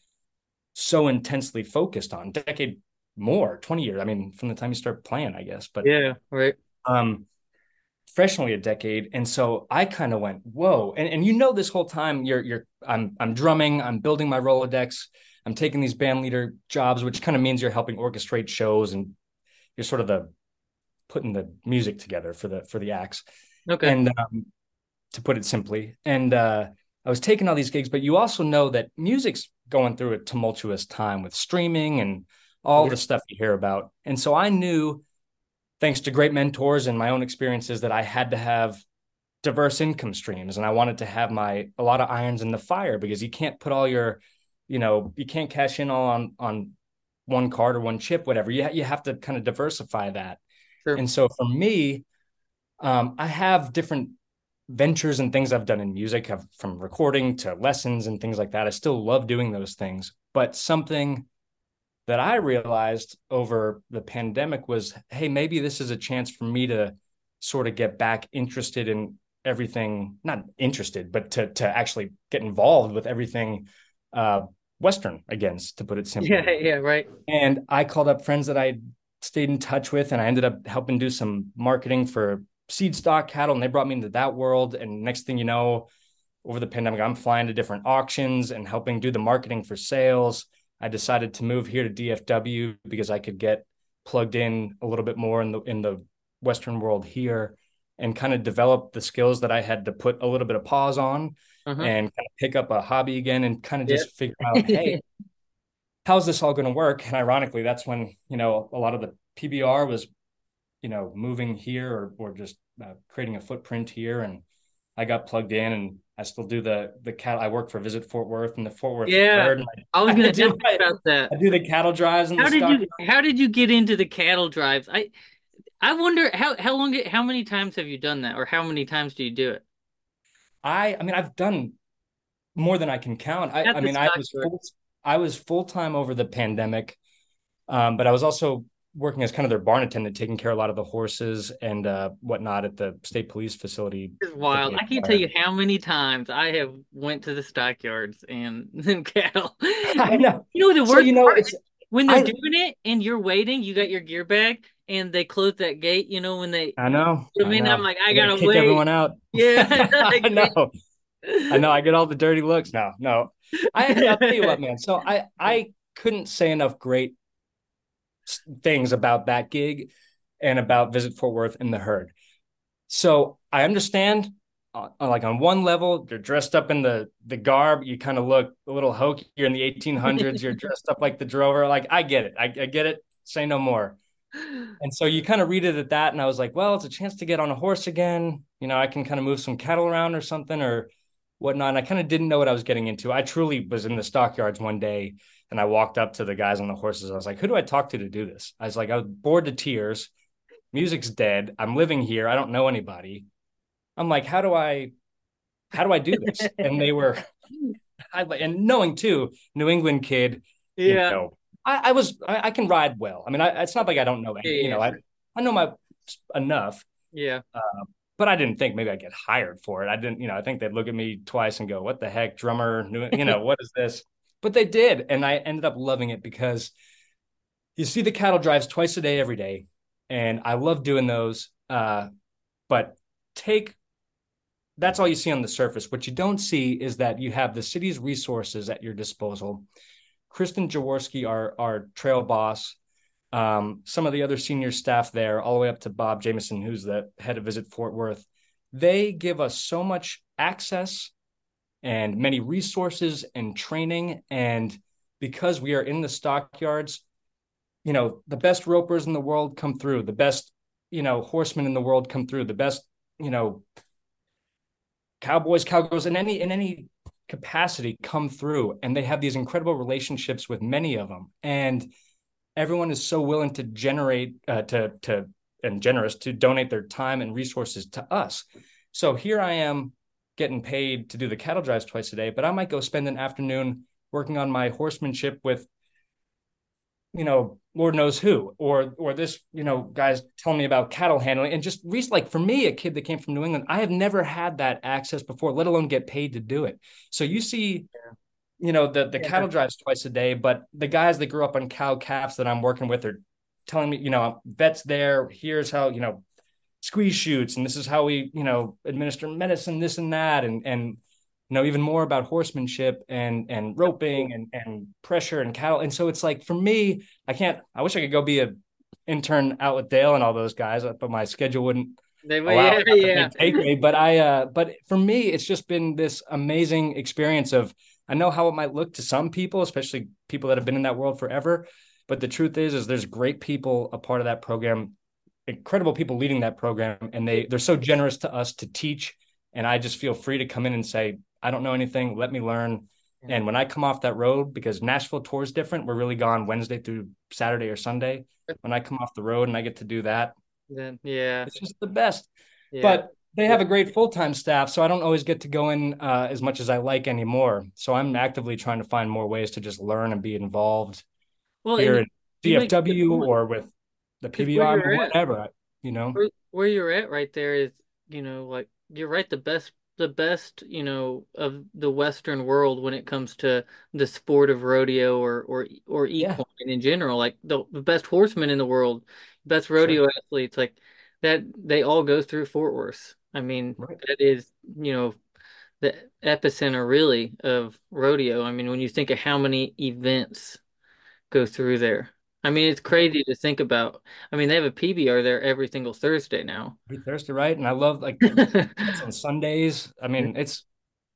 so intensely focused on. Decade more, 20 years. I mean, from the time you start playing, I guess. But yeah, right. Um professionally a decade. And so I kind of went, whoa. And and you know this whole time you're you're I'm I'm drumming, I'm building my Rolodex, I'm taking these band leader jobs, which kind of means you're helping orchestrate shows and you're sort of the putting the music together for the for the acts. Okay. And um, to put it simply, and uh, I was taking all these gigs, but you also know that music's going through a tumultuous time with streaming and all yeah. the stuff you hear about. And so I knew, thanks to great mentors and my own experiences, that I had to have diverse income streams, and I wanted to have my a lot of irons in the fire because you can't put all your, you know, you can't cash in all on on one card or one chip, whatever. You, ha- you have to kind of diversify that. Sure. And so for me, um, I have different ventures and things I've done in music, have, from recording to lessons and things like that. I still love doing those things. But something that I realized over the pandemic was hey, maybe this is a chance for me to sort of get back interested in everything, not interested, but to, to actually get involved with everything uh, Western against, to put it (laughs) simply. Yeah, yeah, right. And I called up friends that I stayed in touch with, and I ended up helping do some marketing for seed stock cattle, and they brought me into that world. And next thing you know, over the pandemic, I'm flying to different auctions and helping do the marketing for sales. I decided to move here to DFW because I could get plugged in a little bit more in the in the Western world here and kind of develop the skills that I had to put a little bit of pause on uh-huh. and kind of pick up a hobby again and kind of just figure out, hey, (laughs) how's this all going to work? And ironically, that's when, you know, a lot of the PBR was, you know, moving here or, or just uh, creating a footprint here. And I got plugged in and I still do the, the cattle. I work for Visit Fort Worth and the Fort Worth. Yeah. I, I, was going to talk about that. I do the cattle drives. And how did you, how did you get into the cattle drives? I, I wonder how, how long, how many times have you done that or how many times do you do it? I I mean I've done more than I can count. I, I mean I was full, I was full time over the pandemic, um, but I was also working as kind of their barn attendant, taking care of a lot of the horses and uh, whatnot at the state police facility. It's wild. I can't tell you how many times I have went to the stockyards and, (laughs) and cattle. (laughs) I know. You know the worst so, you know, it's, when they're I, doing it and you're waiting, you got your gear bag and they close that gate, you know, when they I know. I mean, I am like, I gotta kick wait. everyone out. (laughs) Yeah. (laughs) I (laughs) know. I know. I get all the dirty looks now. No. I I'll tell you what, man. So I I couldn't say enough great things about that gig and about Visit Fort Worth and the herd. So I understand uh, like on one level, you're dressed up in the the garb. You kind of look a little hokey. You're in the 1800s. you're dressed up like the drover. Like I get it. I, I get it. Say no more. And so you kind of read it at that, and I was like, well, it's a chance to get on a horse again. You know, I can kind of move some cattle around or something or whatnot. And I kind of didn't know what I was getting into. I truly was in the stockyards one day, and I walked up to the guys on the horses. I was like, who do I talk to to do this? I was like, I was bored to tears. Music's dead. I'm living here. I don't know anybody I'm like, how do I, how do I do this? and they were, (laughs) I, and knowing too, New England kid, yeah. You know, I, I was, I, I, can ride well. I mean, I, it's not like I don't know, anything, yeah, you know, I, I know my enough. Yeah. Uh, but I didn't think maybe I'd get hired for it. I didn't, you know, I think they'd look at me twice and go, what the heck, drummer, you know, what is this? (laughs) But they did. And I ended up loving it because you see the cattle drives twice a day, every day. And I love doing those. Uh, but take that's all you see on the surface. What you don't see is that you have the city's resources at your disposal. Kristen Jaworski, our our trail boss, um, some of the other senior staff there, all the way up to Bob Jameson, who's the head of Visit Fort Worth, they give us so much access and many resources and training. And because we are in the stockyards, you know, the best ropers in the world come through, the best, you know, horsemen in the world come through, the best, you know, cowboys, cowgirls in any in any capacity come through and they have these incredible relationships with many of them. And everyone is so willing to generate uh, to to and generous to donate their time and resources to us. So here i am getting paid to do the cattle drives twice a day but i might go spend an afternoon working on my horsemanship with you know lord knows who or or this you know guys telling me about cattle handling and just like for me a kid that came from new england i have never had that access before let alone get paid to do it so you see you know the the yeah. cattle drives twice a day but the guys that grew up on cow calves that i'm working with are telling me you know vets there here's how you know squeeze chutes and this is how we you know administer medicine this and that and and know even more about horsemanship and and roping and and pressure and cattle and so it's like for me i can't i wish i could go be a intern out with dale and all those guys but my schedule wouldn't they, yeah, yeah. take me but i uh but for me it's just been this amazing experience of i know how it might look to some people especially people that have been in that world forever but the truth is is there's great people a part of that program incredible people leading that program and they they're so generous to us to teach and i just feel free to come in and say I don't know anything. Let me learn. And when I come off that road, because Nashville tour is different, we're really gone Wednesday through Saturday or Sunday. When I come off the road and I get to do that, then yeah, it's just the best. Yeah. But they have a great full time staff, so I don't always get to go in uh, as much as I like anymore. So I'm actively trying to find more ways to just learn and be involved well, here at DFW or with the PBR, or whatever. At, you know, where, where you're at right there is, you know, like you're right. The best the best, you know, of the Western world when it comes to the sport of rodeo or or or equine yeah. in general. Like the, the best horsemen in the world, best rodeo sure. athletes, like that they all go through Fort Worth. I mean, right. that is, you know, the epicenter really of rodeo. I mean, when you think of how many events go through there. I mean, it's crazy to think about. I mean, they have a PBR there every single Thursday now. Every Thursday, right? And I love like (laughs) on Sundays. I mean, it's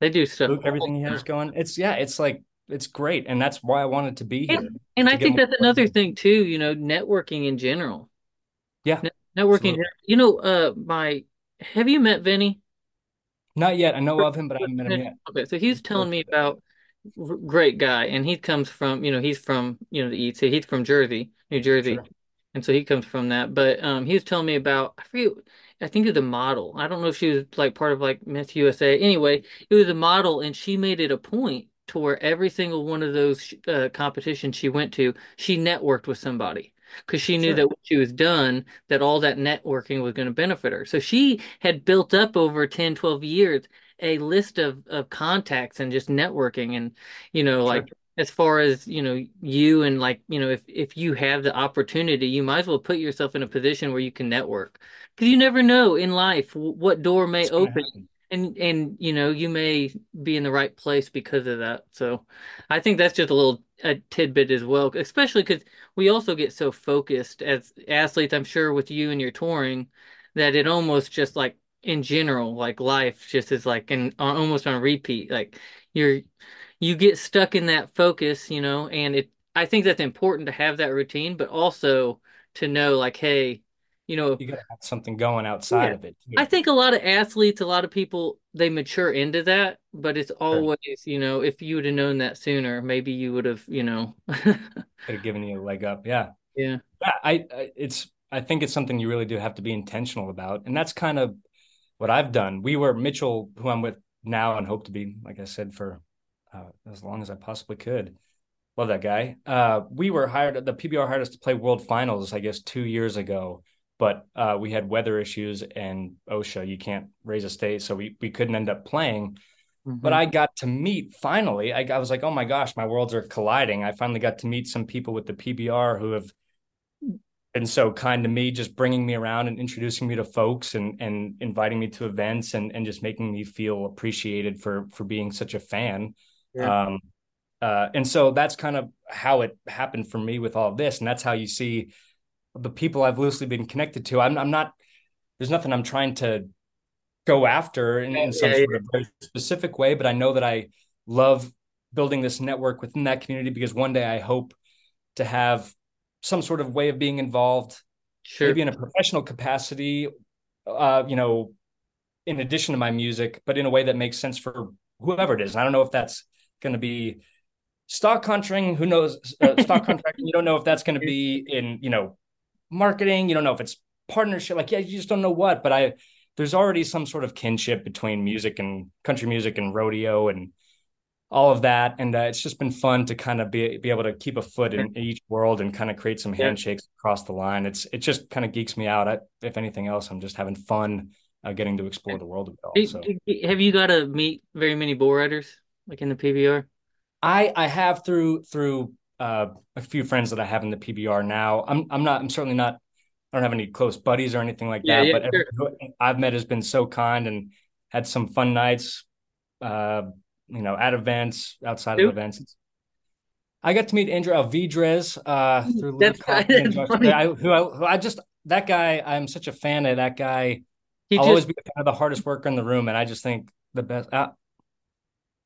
they do stuff. Everything he has going. It's yeah, it's like it's great, and that's why I wanted to be here. And, and I think that's another thing too. You know, networking in general. Yeah, networking. Absolutely. You know, uh, my have you met Vinny? Not yet. I know of him, but I haven't met him yet. Okay, so he's telling me about great guy, and he comes from you know he's from you know the east. He's from Jersey, New Jersey, sure. and so he comes from that. But um, he was telling me about I forget. I think it was a model. I don't know if she was like part of like Miss USA. Anyway, it was a model, and she made it a point to where every single one of those uh, competitions she went to, she networked with somebody because she knew sure. that when she was done that all that networking was going to benefit her so she had built up over 10 12 years a list of, of contacts and just networking and you know sure. like as far as you know you and like you know if if you have the opportunity you might as well put yourself in a position where you can network. Because you never know in life what door may it's open and and you know you may be in the right place because of that. So i think that's just a little a tidbit as well especially because we also get so focused as athletes i'm sure with you and your touring that it almost just like in general, like life just is like in almost on repeat. Like you're you get stuck in that focus, you know, and it I think that's important to have that routine, but also to know like, hey, you know, you gotta have something going outside yeah. of it. Too. I think a lot of athletes, a lot of people, they mature into that, but it's always, sure. you know, if you would have known that sooner, maybe you would have, you know, (laughs) could have given you a leg up. Yeah. Yeah. Yeah. I, I, it's, I think it's something you really do have to be intentional about. And that's kind of what I've done. We were Mitchell, who I'm with now and hope to be, like I said, for uh, as long as I possibly could. Love that guy. Uh, we were hired, the PBR hired us to play World Finals, I guess, two years ago. But uh, we had weather issues and OSHA, you can't raise a state. So we, we couldn't end up playing. Mm-hmm. But I got to meet finally. I, I was like, oh my gosh, my worlds are colliding. I finally got to meet some people with the PBR who have been so kind to me, just bringing me around and introducing me to folks and and inviting me to events and and just making me feel appreciated for for being such a fan. Yeah. Um, uh, and so that's kind of how it happened for me with all of this, and that's how you see the people I've loosely been connected to. I'm I'm not. There's nothing I'm trying to go after in, in some yeah, sort yeah. of very specific way, but I know that I love building this network within that community because one day I hope to have some sort of way of being involved, sure. maybe in a professional capacity, uh, you know, in addition to my music, but in a way that makes sense for whoever it is. I don't know if that's going to be stock contracting. Who knows? Uh, stock (laughs) contracting. You don't know if that's going to be in, you know, marketing. You don't know if it's partnership. Like, yeah, you just don't know what. But I, there's already some sort of kinship between music and country music and rodeo and all of that. And uh, it's just been fun to kind of be be able to keep a foot in, each world and kind of create some handshakes yeah. across the line. It's it just kind of geeks me out. I, if anything else, I'm just having fun uh, getting to explore the world all. So. Have you got to meet very many bull riders like in the PBR? I I have through through uh, a few friends that I have in the PBR now. I'm I'm not I'm certainly not I don't have any close buddies or anything like yeah, that. Yeah, but sure. I've met has been so kind and had some fun nights. Uh, you know, at events, outside of events. I got to meet Andrew Alvidrez uh, through That's I, who, I, who I just that guy. I'm such a fan of that guy. He I'll just, always be kind of the hardest worker in the room, and I just think the best. Uh,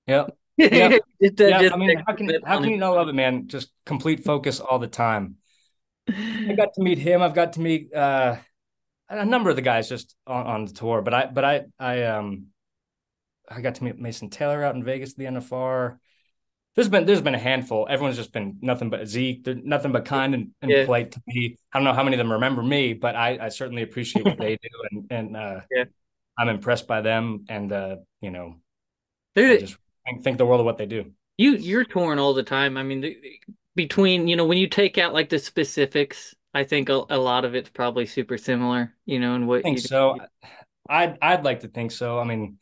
yeah, yeah. yeah. I mean, how can how can you not love it, man? Just complete focus all the time. I got to meet him. I've got to meet uh, a number of the guys just on, on the tour, but I but I I um I got to meet Mason Taylor out in Vegas at the NFR. There's been there's been a handful. Everyone's just been nothing but Zeke, They're nothing but kind and, and yeah. polite to me. I don't know how many of them remember me, but I, I certainly appreciate what they (laughs) do, and and uh, yeah. I'm impressed by them, and uh, you know, I just think the world of what they do. You you're torn all the time. I mean, between you know when you take out like the specifics, I think a, a lot of it's probably super similar. You know, and what I think so. I'd I'd like to think so. I mean,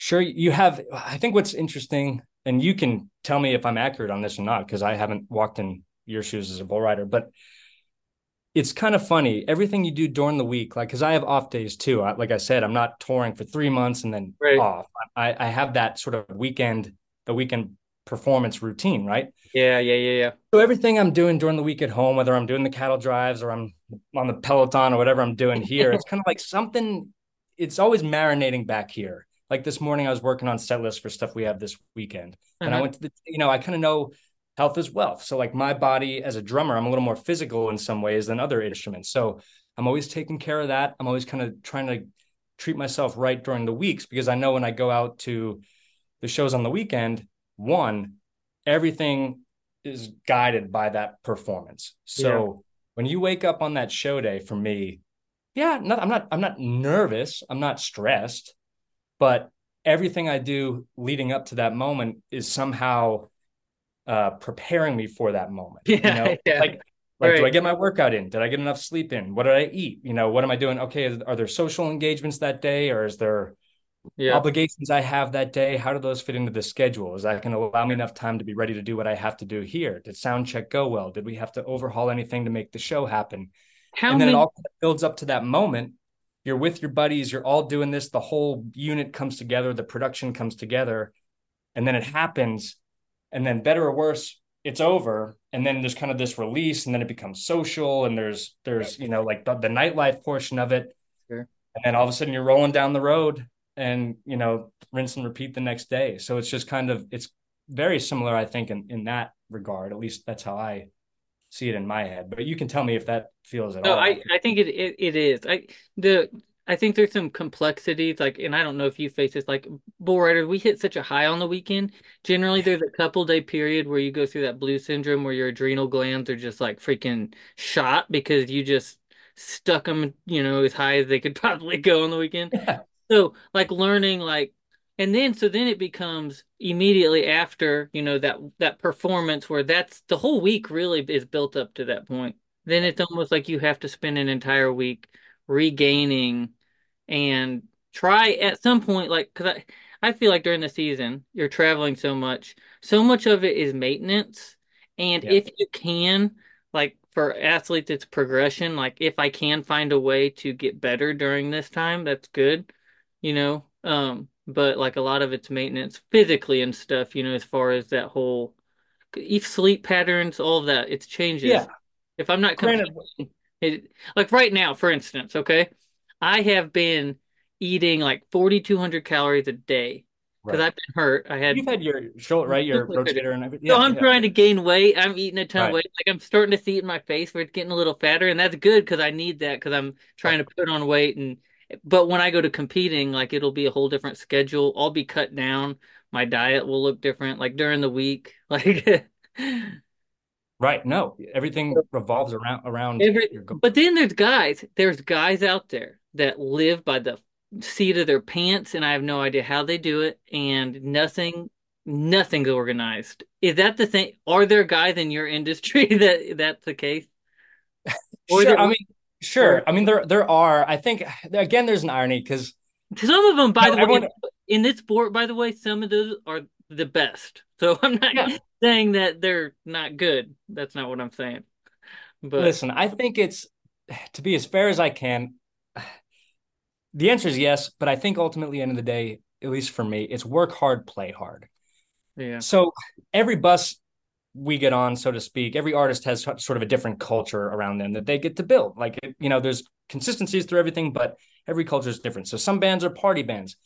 sure you have i think what's interesting and you can tell me if i'm accurate on this or not because i haven't walked in your shoes as a bull rider but it's kind of funny everything you do during the week like because i have off days too I, like i said i'm not touring for three months and then right. off. I, I have that sort of weekend the weekend performance routine right? Yeah yeah yeah yeah. So everything i'm doing during the week at home whether i'm doing the cattle drives or i'm on the peloton or whatever i'm doing here it's kind of like something it's always marinating back here like this morning I was working on set lists for stuff we have this weekend. Mm-hmm. And I uh-huh. went to the, you know, I kind of know health is wealth. So like my body as a drummer, I'm a little more physical in some ways than other instruments. So I'm always taking care of that. I'm always kind of trying to treat myself right during the weeks because I know when I go out to the shows on the weekend, one, everything is guided by that performance. So yeah. when you wake up on that show day for me, yeah, not, I'm not I'm not nervous, I'm not stressed but everything I do leading up to that moment is somehow uh, preparing me for that moment. Yeah, you know? yeah. like like right. do I get my workout in? Did I get enough sleep in? What did I eat? You know, what am I doing? Okay, are there social engagements that day, or is there yeah. obligations I have that day? How do those fit into the schedule? Is that going to allow me enough time to be ready to do what I have to do here? Did sound check go well? Did we have to overhaul anything to make the show happen? How and then many... it all builds up to that moment you're with your buddies, you're all doing this, the whole unit comes together, the production comes together, and then it happens, and then better or worse, it's over, and then there's kind of this release, and then it becomes social, and there's there's you know like the, the nightlife portion of it, sure. and then all of a sudden you're rolling down the road, and you know rinse and repeat the next day. So it's just kind of it's very similar, I think, in in that regard. At least that's how I see it in my head, but you can tell me if that feels at no, all. I, I think it, it it is. I the I think there's some complexities, like, and I don't know if you face this, like bull riders, we hit such a high on the weekend. Generally, there's a couple day period where you go through that blue syndrome where your adrenal glands are just like freaking shot because you just stuck them, you know, as high as they could (laughs) probably go on the weekend. Yeah. So, like, learning, like, and then so then it becomes immediately after you know that that performance where that's the whole week really is built up to that point then it's almost like you have to spend an entire week regaining and try at some point like because I, I feel like during the season you're traveling so much so much of it is maintenance and yeah. if you can like for athletes it's progression. Like if I can find a way to get better during this time, that's good, you know. Um, but like a lot of it's maintenance physically and stuff, you know, as far as that whole each sleep patterns, all of that, it's changes. Yeah. If I'm not competing, it, like right now, for instance, okay, I have been eating like 4,200 calories a day because right. I've been hurt. I had You've had your shoulder, right? Your rotator and everything. so I'm yeah. trying to gain weight. I'm eating a ton of weight. Like I'm starting to see it in my face where it's getting a little fatter, and that's good because I need that because I'm trying to put on weight. And but when I go to competing, like it'll be a whole different schedule. I'll be cut down. My diet will look different, like during the week. (laughs) Like Right. No, everything revolves around around every, but then there's guys. There's guys out there that live by the seat of their pants, and I have no idea how they do it, and nothing. Nothing's organized. Is that the thing? Are there guys in your industry (laughs) that that's the case? (laughs) Or Sure. there, I mean, sure. I mean, there there are. I think again, there's an irony because some of them, by no, the way, in this sport, by the way, some of those are the best. So (laughs) I'm not Yeah. saying that they're not good. That's not what I'm saying. But Listen, I think it's to be as fair as I can. The answer is yes, but I think ultimately, end of the day, at least for me, it's work hard, play hard. yeah, So every bus we get on, so to speak, every artist has sort of a different culture around them that they get to build. Like, you know, there's consistencies through everything, but every culture is different. So some bands are party bands.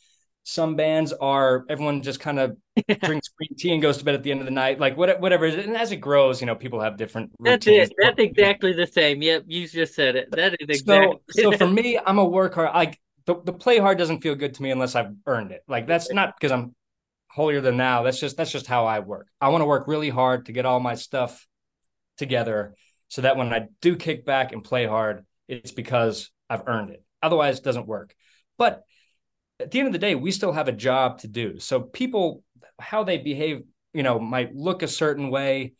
Some bands are everyone just kind of (laughs) drinks green tea and goes to bed at the end of the night, like whatever. And as it grows, you know, people have different that's routines. it. That's exactly the same. Yep, you just said it. That is exactly. So, so (laughs) for me, I'm a work hard. Like the, the play hard doesn't feel good to me unless I've earned it. Like that's not because I'm holier than now. That's just that's just how I work. I want to work really hard to get all my stuff together so that when I do kick back and play hard, it's because I've earned it. Otherwise, it doesn't work. But at the end of the day, we still have a job to do. So people, how they behave, you know, might look a certain way,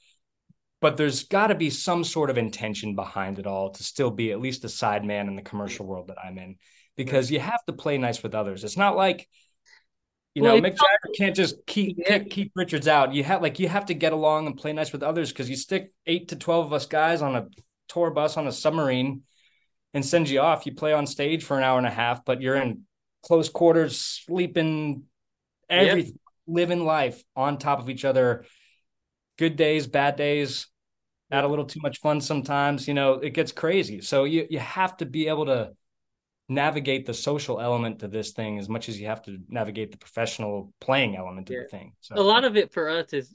but there's got to be some sort of intention behind it all to still be at least a side man in the commercial world that I'm in, because you have to play nice with others. It's not like you Well, know, Mick Jagger can't just keep kick Keith Richards out. You have like you have to get along and play nice with others because you stick eight to twelve of us guys on a tour bus on a submarine and send you off. You play on stage for an hour and a half, but you're in close quarters, sleeping, every living life on top of each other. Good days, bad days, add a little too much fun sometimes. You know, it gets crazy. So you you have to be able to navigate the social element to this thing as much as you have to navigate the professional playing element Yeah. of the thing. So a lot of it for us is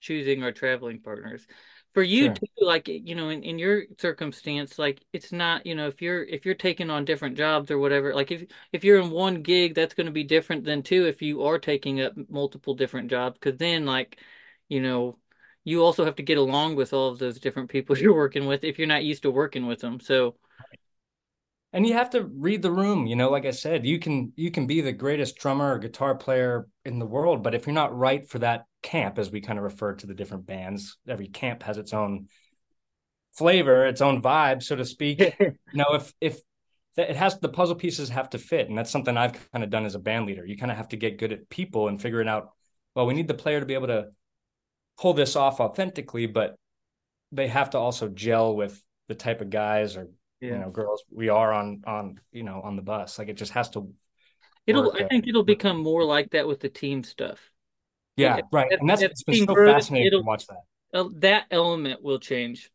choosing our traveling partners. For you Sure. too, like you know, in, in your circumstance, like it's not, you know, if you're if you're taking on different jobs or whatever, like if if you're in one gig, that's going to be different than two if you are taking up multiple different jobs, because then like, you know, you also have to get along with all of those different people (laughs) you're working with if you're not used to working with them. So and you have to read the room, you know, like I said, you can you can be the greatest drummer or guitar player in the world, but if you're not right for that camp as we kind of refer to the different bands, every camp has its own flavor, its own vibe, so to speak. (laughs) you know, if if it has the puzzle pieces have to fit, and that's something I've kind of done as a band leader. You kind of have to get good at people and figuring out. Well, we need the player to be able to pull this off authentically, but they have to also gel with the type of guys or you know girls we are on on you know on the bus. Like it just has to. it'll I think it'll become more like that with the team stuff. Yeah, right, as- and that's it's been so grows, fascinating to watch that. uh, that element will change.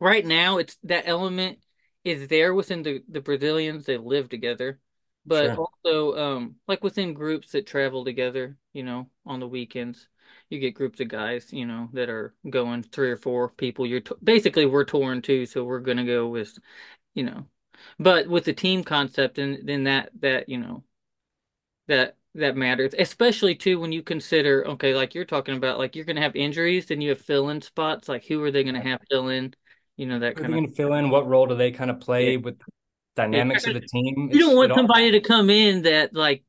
Right now, it's that element is there within the the Brazilians. They live together, but Sure. also um like within groups that travel together. You know, on the weekends, you get groups of guys. You know that are going three or four people. You're t basically we're torn too, so we're gonna go with you know, but with the team concept, and then that that you know that that matters, especially too when you consider, okay, like you're talking about, like you're gonna have injuries, then you have fill-in spots, like who are they gonna have fill in, you know, that are kind they of. going to fill in? What role do they kind of play Yeah. with dynamics of the team? You don't want it all. somebody to come in that like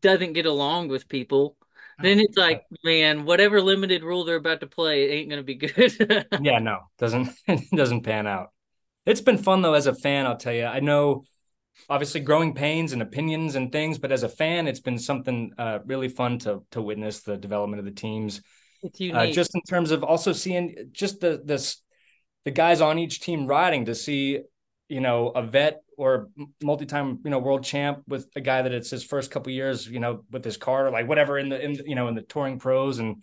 doesn't get along with people. Then it's like, man, whatever limited rule they're about to play, it ain't gonna be good. (laughs) Yeah, no, doesn't (laughs) it doesn't pan out. It's been fun though as a fan, I'll tell you. I know obviously growing pains and opinions and things, but as a fan, it's been something uh, really fun to to witness the development of the teams. It's Uh, unique. just in terms of also seeing just the this the guys on each team riding to see, you know, a vet or multi-time, you know, world champ with a guy that it's his first couple years, you know, with his car, or like whatever in the in you know in the touring pros and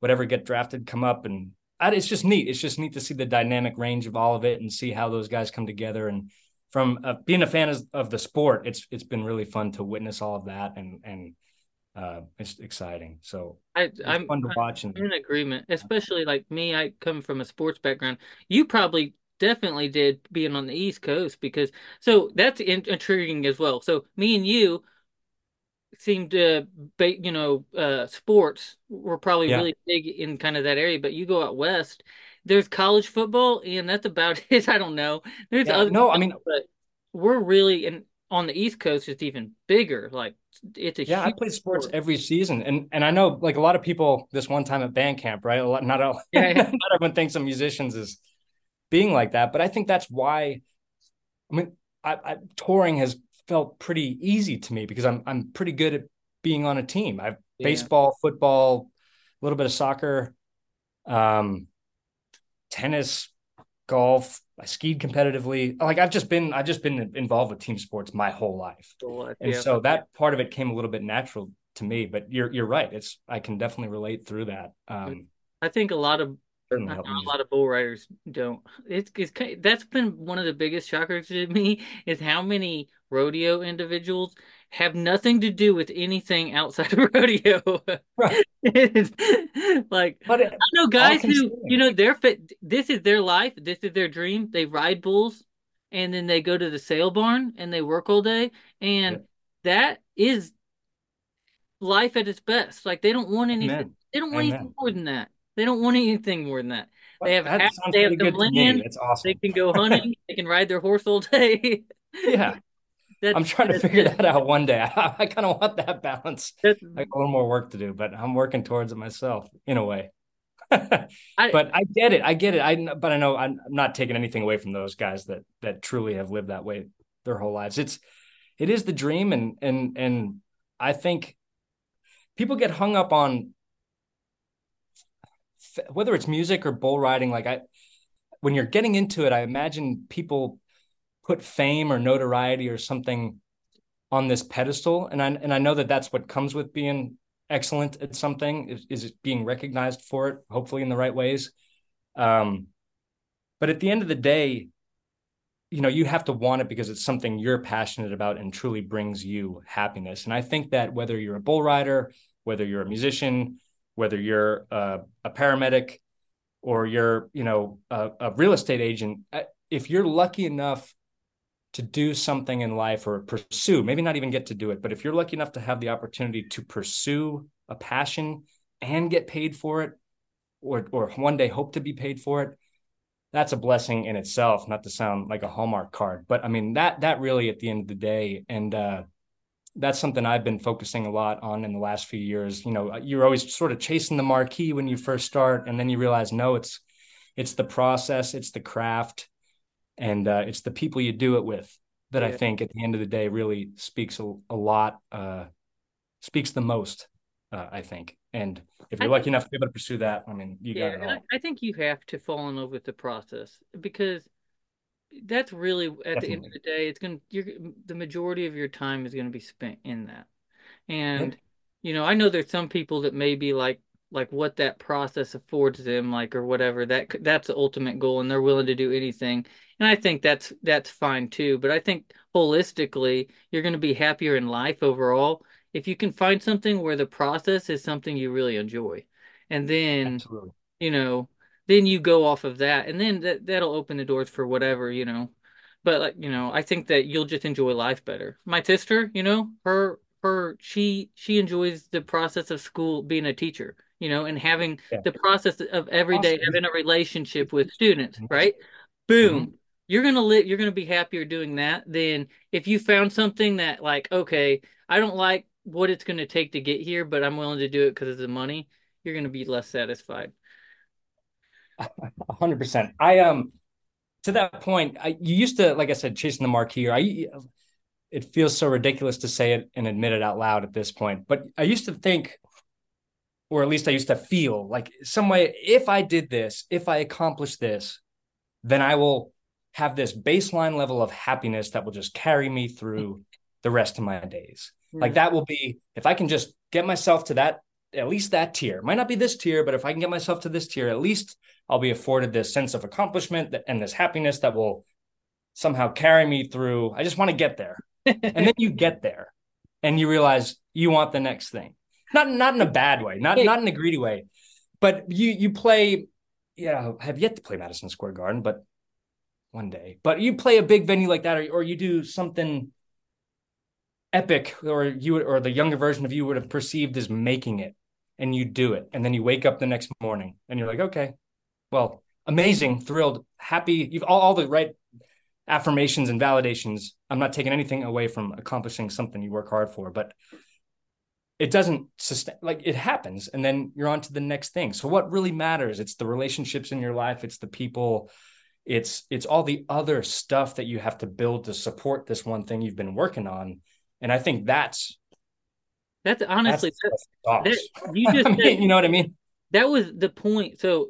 whatever get drafted come up and it's just neat. It's just neat to see the dynamic range of all of it and see how those guys come together. And from uh, being a fan of, of, the sport, it's it's been really fun to witness all of that and and uh, it's exciting. So I, I'm fun to watch. I'm in agreement, especially like me. I come from a sports background. You probably definitely did being on the East Coast because so that's intriguing as well. So me and you seemed to, you know, uh, sports were probably yeah. really big in kind of that area. But you go out west, there's college football, and that's about (laughs) it. I don't know. There's yeah, other no, I mean, but we're really in on the East Coast. It's even bigger. Like it's a yeah. I play sports sport. every season, and and I know like a lot of people. This one time at band camp, right? A lot, not all, yeah, yeah. (laughs) not everyone thinks of musicians as being like that, but I think that's why. I mean, I, I, touring has felt pretty easy to me because I'm I'm pretty good at being on a team. I've yeah. baseball, football, a little bit of soccer, um, tennis, golf. I skied competitively. Like I've just been I've just been involved with team sports my whole life, and so that part of it came a little bit natural to me. But you're you're right. It's I can definitely relate through that. Um, I think a lot of certainly help a lot of bull riders don't. It's, it's that's been one of the biggest shockers to me (laughs) is how many rodeo individuals have nothing to do with anything outside of (laughs) rodeo. Right. (laughs) like but it, I know guys who you know they're fit. This is their life. This is their dream. They ride bulls, and then they go to the sale barn and they work all day, and yeah. that is life at its best. Like they don't want anything. Amen. They don't want Amen. anything more than that. They don't want anything more than that. They have that they have the land. It's awesome. They can go hunting. they can ride their horse all day. (laughs) yeah. That's, I'm trying to figure that out one day. I, (laughs) I kind of want that balance. That's, I got a little more work to do, but I'm working towards it myself in a way. I, (laughs) but I get it. I get it. I but I know I'm not taking anything away from those guys that that truly have lived that way their whole lives. It's it is the dream, and and and I think people get hung up on whether it's music or bull riding, like I, when you're getting into it, I imagine people put fame or notoriety or something on this pedestal, and I and I know that that's what comes with being excellent at something is, is being recognized for it, hopefully in the right ways. Um, but at the end of the day, you know, you have to want it because it's something you're passionate about and truly brings you happiness. And I think that whether you're a bull rider, whether you're a musician, whether you're a, a paramedic or you're you know a, a, real estate agent uh, if you're lucky enough to do something in life or pursue maybe not even get to do it but if you're lucky enough to have the opportunity to pursue a passion and get paid for it or or one day hope to be paid for it that's a blessing in itself not to sound like a hallmark card but i mean that that really at the end of the day and uh that's something I've been focusing a lot on in the last few years. You know, you're always sort of chasing the marquee when you first start, and then you realize no, it's it's the process, it's the craft, and uh, it's the people you do it with that yeah. I think at the end of the day really speaks a, a lot, uh, speaks the most. Uh, I think, and if you're I lucky think, enough to be able to pursue that, I mean, you yeah, got it all. I think you have to fall in love with the process because that's really at Definitely. the end of the day it's going to the majority of your time is going to be spent in that and you know i know there's some people that may be like like what that process affords them like or whatever that that's the ultimate goal and they're willing to do anything and i think that's that's fine too but i think holistically you're going to be happier in life overall if you can find something where the process is something you really enjoy and then Absolutely. you know then you go off of that and then that that'll open the doors for whatever you know but like you know i think that you'll just enjoy life better my sister you know her her she she enjoys the process of school being a teacher you know and having yeah. the process of every day awesome. having a relationship with students mm-hmm. right boom mm-hmm. you're gonna live you're gonna be happier doing that than if you found something that like okay i don't like what it's gonna take to get here but i'm willing to do it because of the money you're gonna be less satisfied hundred percent. I um to that point, I you used to, like I said, chasing the marquee. Or I it feels so ridiculous to say it and admit it out loud at this point, but I used to think, or at least I used to feel like some way, if I did this, if I accomplished this, then I will have this baseline level of happiness that will just carry me through the rest of my days. Yeah. Like that will be if I can just get myself to that at least that tier. Might not be this tier, but if I can get myself to this tier, at least I'll be afforded this sense of accomplishment and this happiness that will somehow carry me through. I just want to get there. and then you get there and you realize you want the next thing. Not not in a bad way, not not in a greedy way. But you you play yeah, have yet to play Madison Square Garden, but one day. But you play a big venue like that or, or you do something epic or you or the younger version of you would have perceived as making it and you do it and then you wake up the next morning and you're like okay well amazing thrilled happy you've all, all the right affirmations and validations. I'm not taking anything away from accomplishing something you work hard for, but it doesn't sustain like it happens and then you're on to the next thing. So what really matters? It's the relationships in your life, it's the people, it's it's all the other stuff that you have to build to support this one thing you've been working on. And I think that's that's honestly that's, that, you (laughs) just I mean, said, you know what I mean? That was the point. So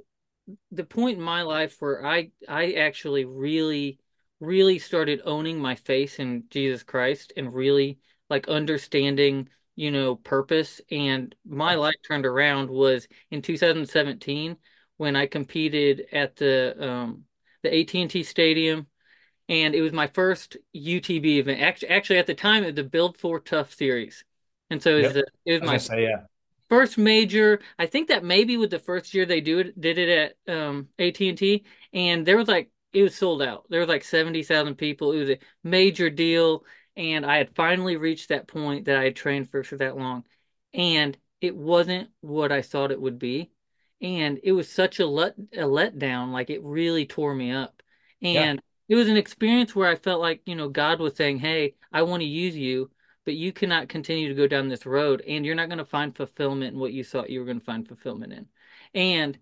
the point in my life where I I actually really really started owning my faith in Jesus Christ and really like understanding, you know, purpose. And my life turned around was in 2017 when I competed at the um, the AT&T Stadium, and it was my first UTB event. Actually, actually at the time, it was the Built Ford Tough series, and so it was, yep. a, it was my say, yeah. First major. I think that maybe with the first year they do it, did it at um, AT&T, and there was like it was sold out. There was like 70,000 people. It was a major deal. And I had finally reached that point that I had trained for for that long. And it wasn't what I thought it would be. And it was such a let a letdown. Like it really tore me up. And yeah. it was an experience where I felt like, you know, God was saying, Hey, I want to use you, but you cannot continue to go down this road and you're not going to find fulfillment in what you thought you were going to find fulfillment in. And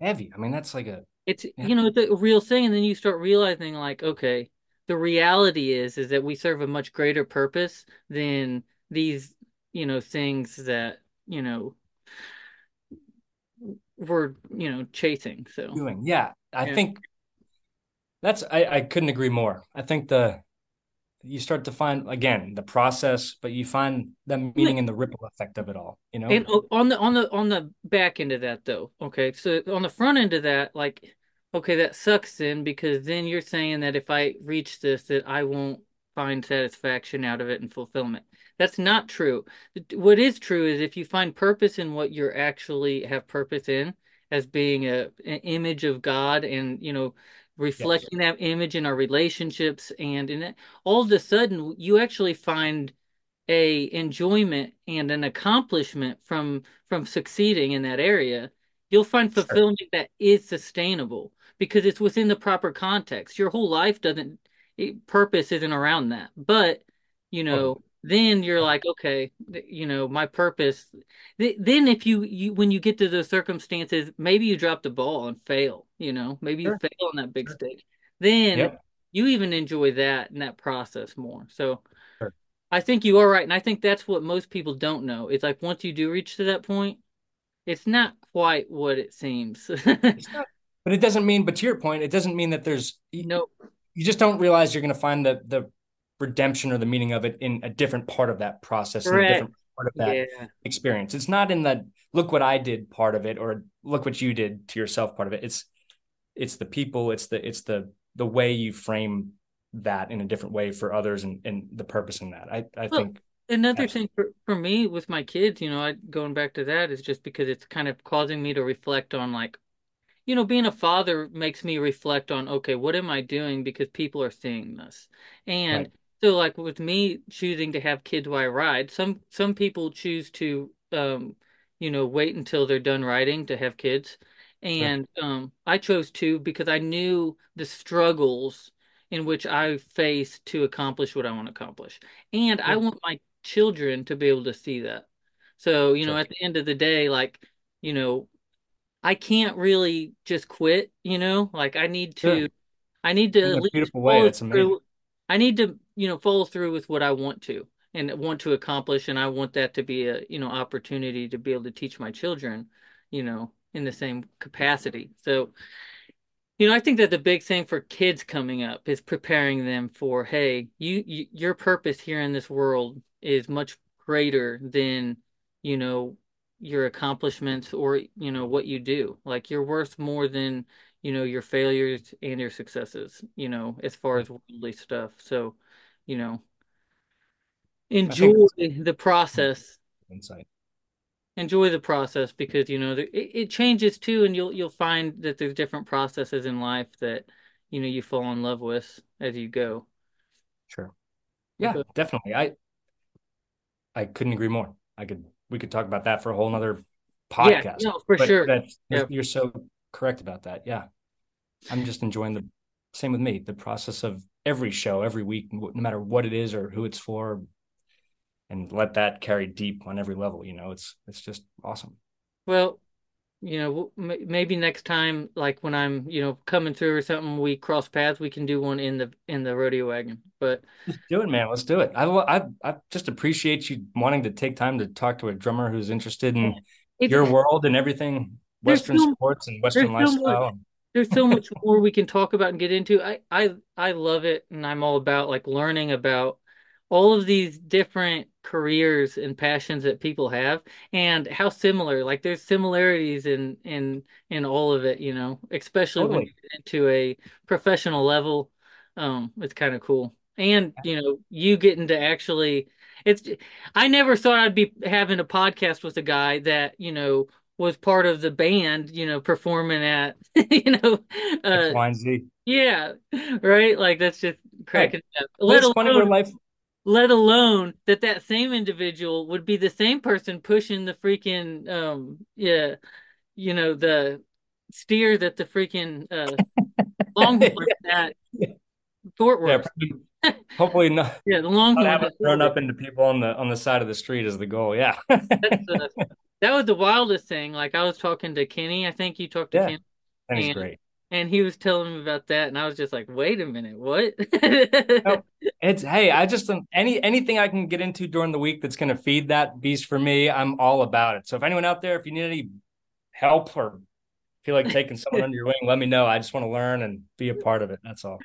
heavy. I mean, that's like a it's yeah. you know the real thing, and then you start realizing like, okay, the reality is is that we serve a much greater purpose than these you know things that you know we're you know chasing. So doing, yeah, I yeah. think that's I I couldn't agree more. I think the you start to find again the process but you find the meaning in the ripple effect of it all you know? And on the on the on the back end of that though okay? So on the front end of that like okay that sucks then because then you're saying that if i reach this that i won't find satisfaction out of it and fulfillment. That's not true. What is true is if you find purpose in what you're actually have purpose in as being a an image of god and you know reflecting yes. that image in our relationships and in it all of a sudden you actually find a enjoyment and an accomplishment from from succeeding in that area you'll find fulfillment sure. that is sustainable because it's within the proper context your whole life doesn't it, purpose isn't around that but you know then you're like okay you know my purpose then if you, you when you get to those circumstances maybe you drop the ball and fail you know maybe sure. you fail on that big sure. stage then yep. you even enjoy that and that process more so sure. i think you are right and i think that's what most people don't know it's like once you do reach to that point it's not quite what it seems (laughs) not, but it doesn't mean but to your point it doesn't mean that there's no you just don't realize you're going to find the the redemption or the meaning of it in a different part of that process, in a different part of that yeah. experience. It's not in the look what I did part of it or look what you did to yourself part of it. It's it's the people, it's the it's the the way you frame that in a different way for others and, and the purpose in that. I, I well, think another thing for, for me with my kids, you know, I going back to that is just because it's kind of causing me to reflect on like you know, being a father makes me reflect on, okay, what am I doing because people are seeing this? And right. So like with me choosing to have kids while I ride, some some people choose to um you know wait until they're done riding to have kids. And um I chose to because I knew the struggles in which I face to accomplish what I want to accomplish. And I want my children to be able to see that. So, you know, at the end of the day, like, you know, I can't really just quit, you know, like I need to, sure. I need to in a beautiful way. That's amazing. I need to, you know, follow through with what I want to and want to accomplish. And I want that to be a, you know, opportunity to be able to teach my children, you know, in the same capacity. So You know, I think that the big thing for kids coming up is preparing them for, hey, you, you your purpose here in this world is much greater than, you know, your accomplishments or, you know, what you do. Like you're worth more than, you know, your failures and your successes, you know, as far as worldly stuff. So, you know, enjoy the process insight. enjoy the process because you know it, it changes too and you'll you'll find that there's different processes in life that you know you fall in love with as you go Sure. Yeah, definitely. I I couldn't agree more. I could we could talk about that for a whole nother yeah podcast. no for But sure that's yeah you're so correct about that. Yeah. I'm just enjoying the same with me, the process of every show, every week, no matter what it is or who it's for, and let that carry deep on every level. You know, it's it's just awesome. well you know maybe next time like when I'm you know coming through or something we cross paths we can do one in the in the rodeo wagon but Let's do it, man. Let's do it. I I I just appreciate you wanting to take time to talk to a drummer who's interested in it's your world and everything, Western so sports and Western so lifestyle. There's so much more we can talk about and get into. I I I love it and I'm all about like learning about all of these different careers and passions that people have and how similar like there's similarities in in in all of it, you know, especially when you get into a professional level. Um it's kind of cool. And, you know, you getting to actually it's I never thought I'd be having a podcast with a guy that, you know, was part of the band, you know, performing at, (laughs) you know, uh, yeah, right. Like that's just cracking up. Let it's funny where alone, life. let alone that that same individual would be the same person pushing the freaking, um, yeah, you know, the steer that the freaking uh (laughs) Longhorn at Fort yeah, Worth. hopefully not (laughs) Yeah, the not Longhorns having at run up into people on the on the side of the street is the goal. Yeah, That's uh, that was the wildest thing. Like I was talking to Kenny. I think you talked to yeah, Kenny. and he's and great. and he was telling me about that, and I was just like, wait a minute, what? No, (laughs) it's hey, I just um, any anything I can get into during the week that's going to feed that beast for me, I'm all about it. So if anyone out there, if you need any help or feel like taking someone under your wing, let me know. I just want to learn and be a part of it. That's all.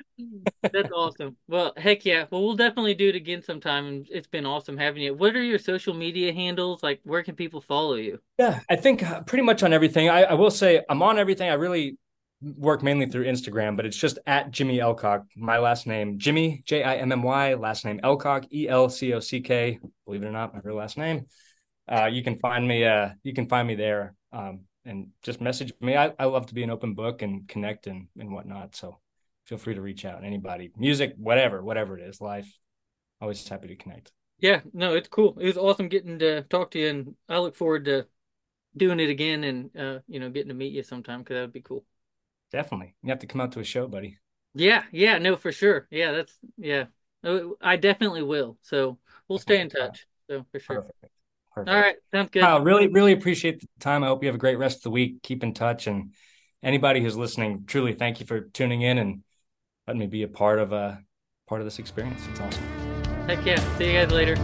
That's awesome. Well, heck yeah. Well, we'll definitely do it again sometime, and it's been awesome having you. What are your social media handles? Like, where can people follow you? Yeah, I think uh, pretty much on everything. I, I will say I'm on everything. I really work mainly through Instagram, but it's just at Jimmy Elcock. My last name, Jimmy, J I M M Y, last name Elcock, E L C O C K. Believe it or not, my real last name. Uh, you can find me. Uh, you can find me there, um, and just message me. I, I love to be an open book and connect and and whatnot. So feel free to reach out. Anybody, music, whatever, whatever it is, life. Always happy to connect. Yeah, no, it's cool. It was awesome getting to talk to you, and I look forward to doing it again and uh, you know, getting to meet you sometime because that would be cool. Definitely, you have to come out to a show, buddy. Yeah, yeah, no, for sure. Yeah, that's yeah. Uh, I definitely will. So we'll stay in (laughs) touch. So for sure. Perfect. All Perfect. right, sounds good. Kyle, really, really appreciate the time. I hope you have a great rest of the week. Keep in touch. And anybody who's listening, truly thank you for tuning in and letting me be a part of a part of this experience. It's awesome. Heck yeah. See you guys later.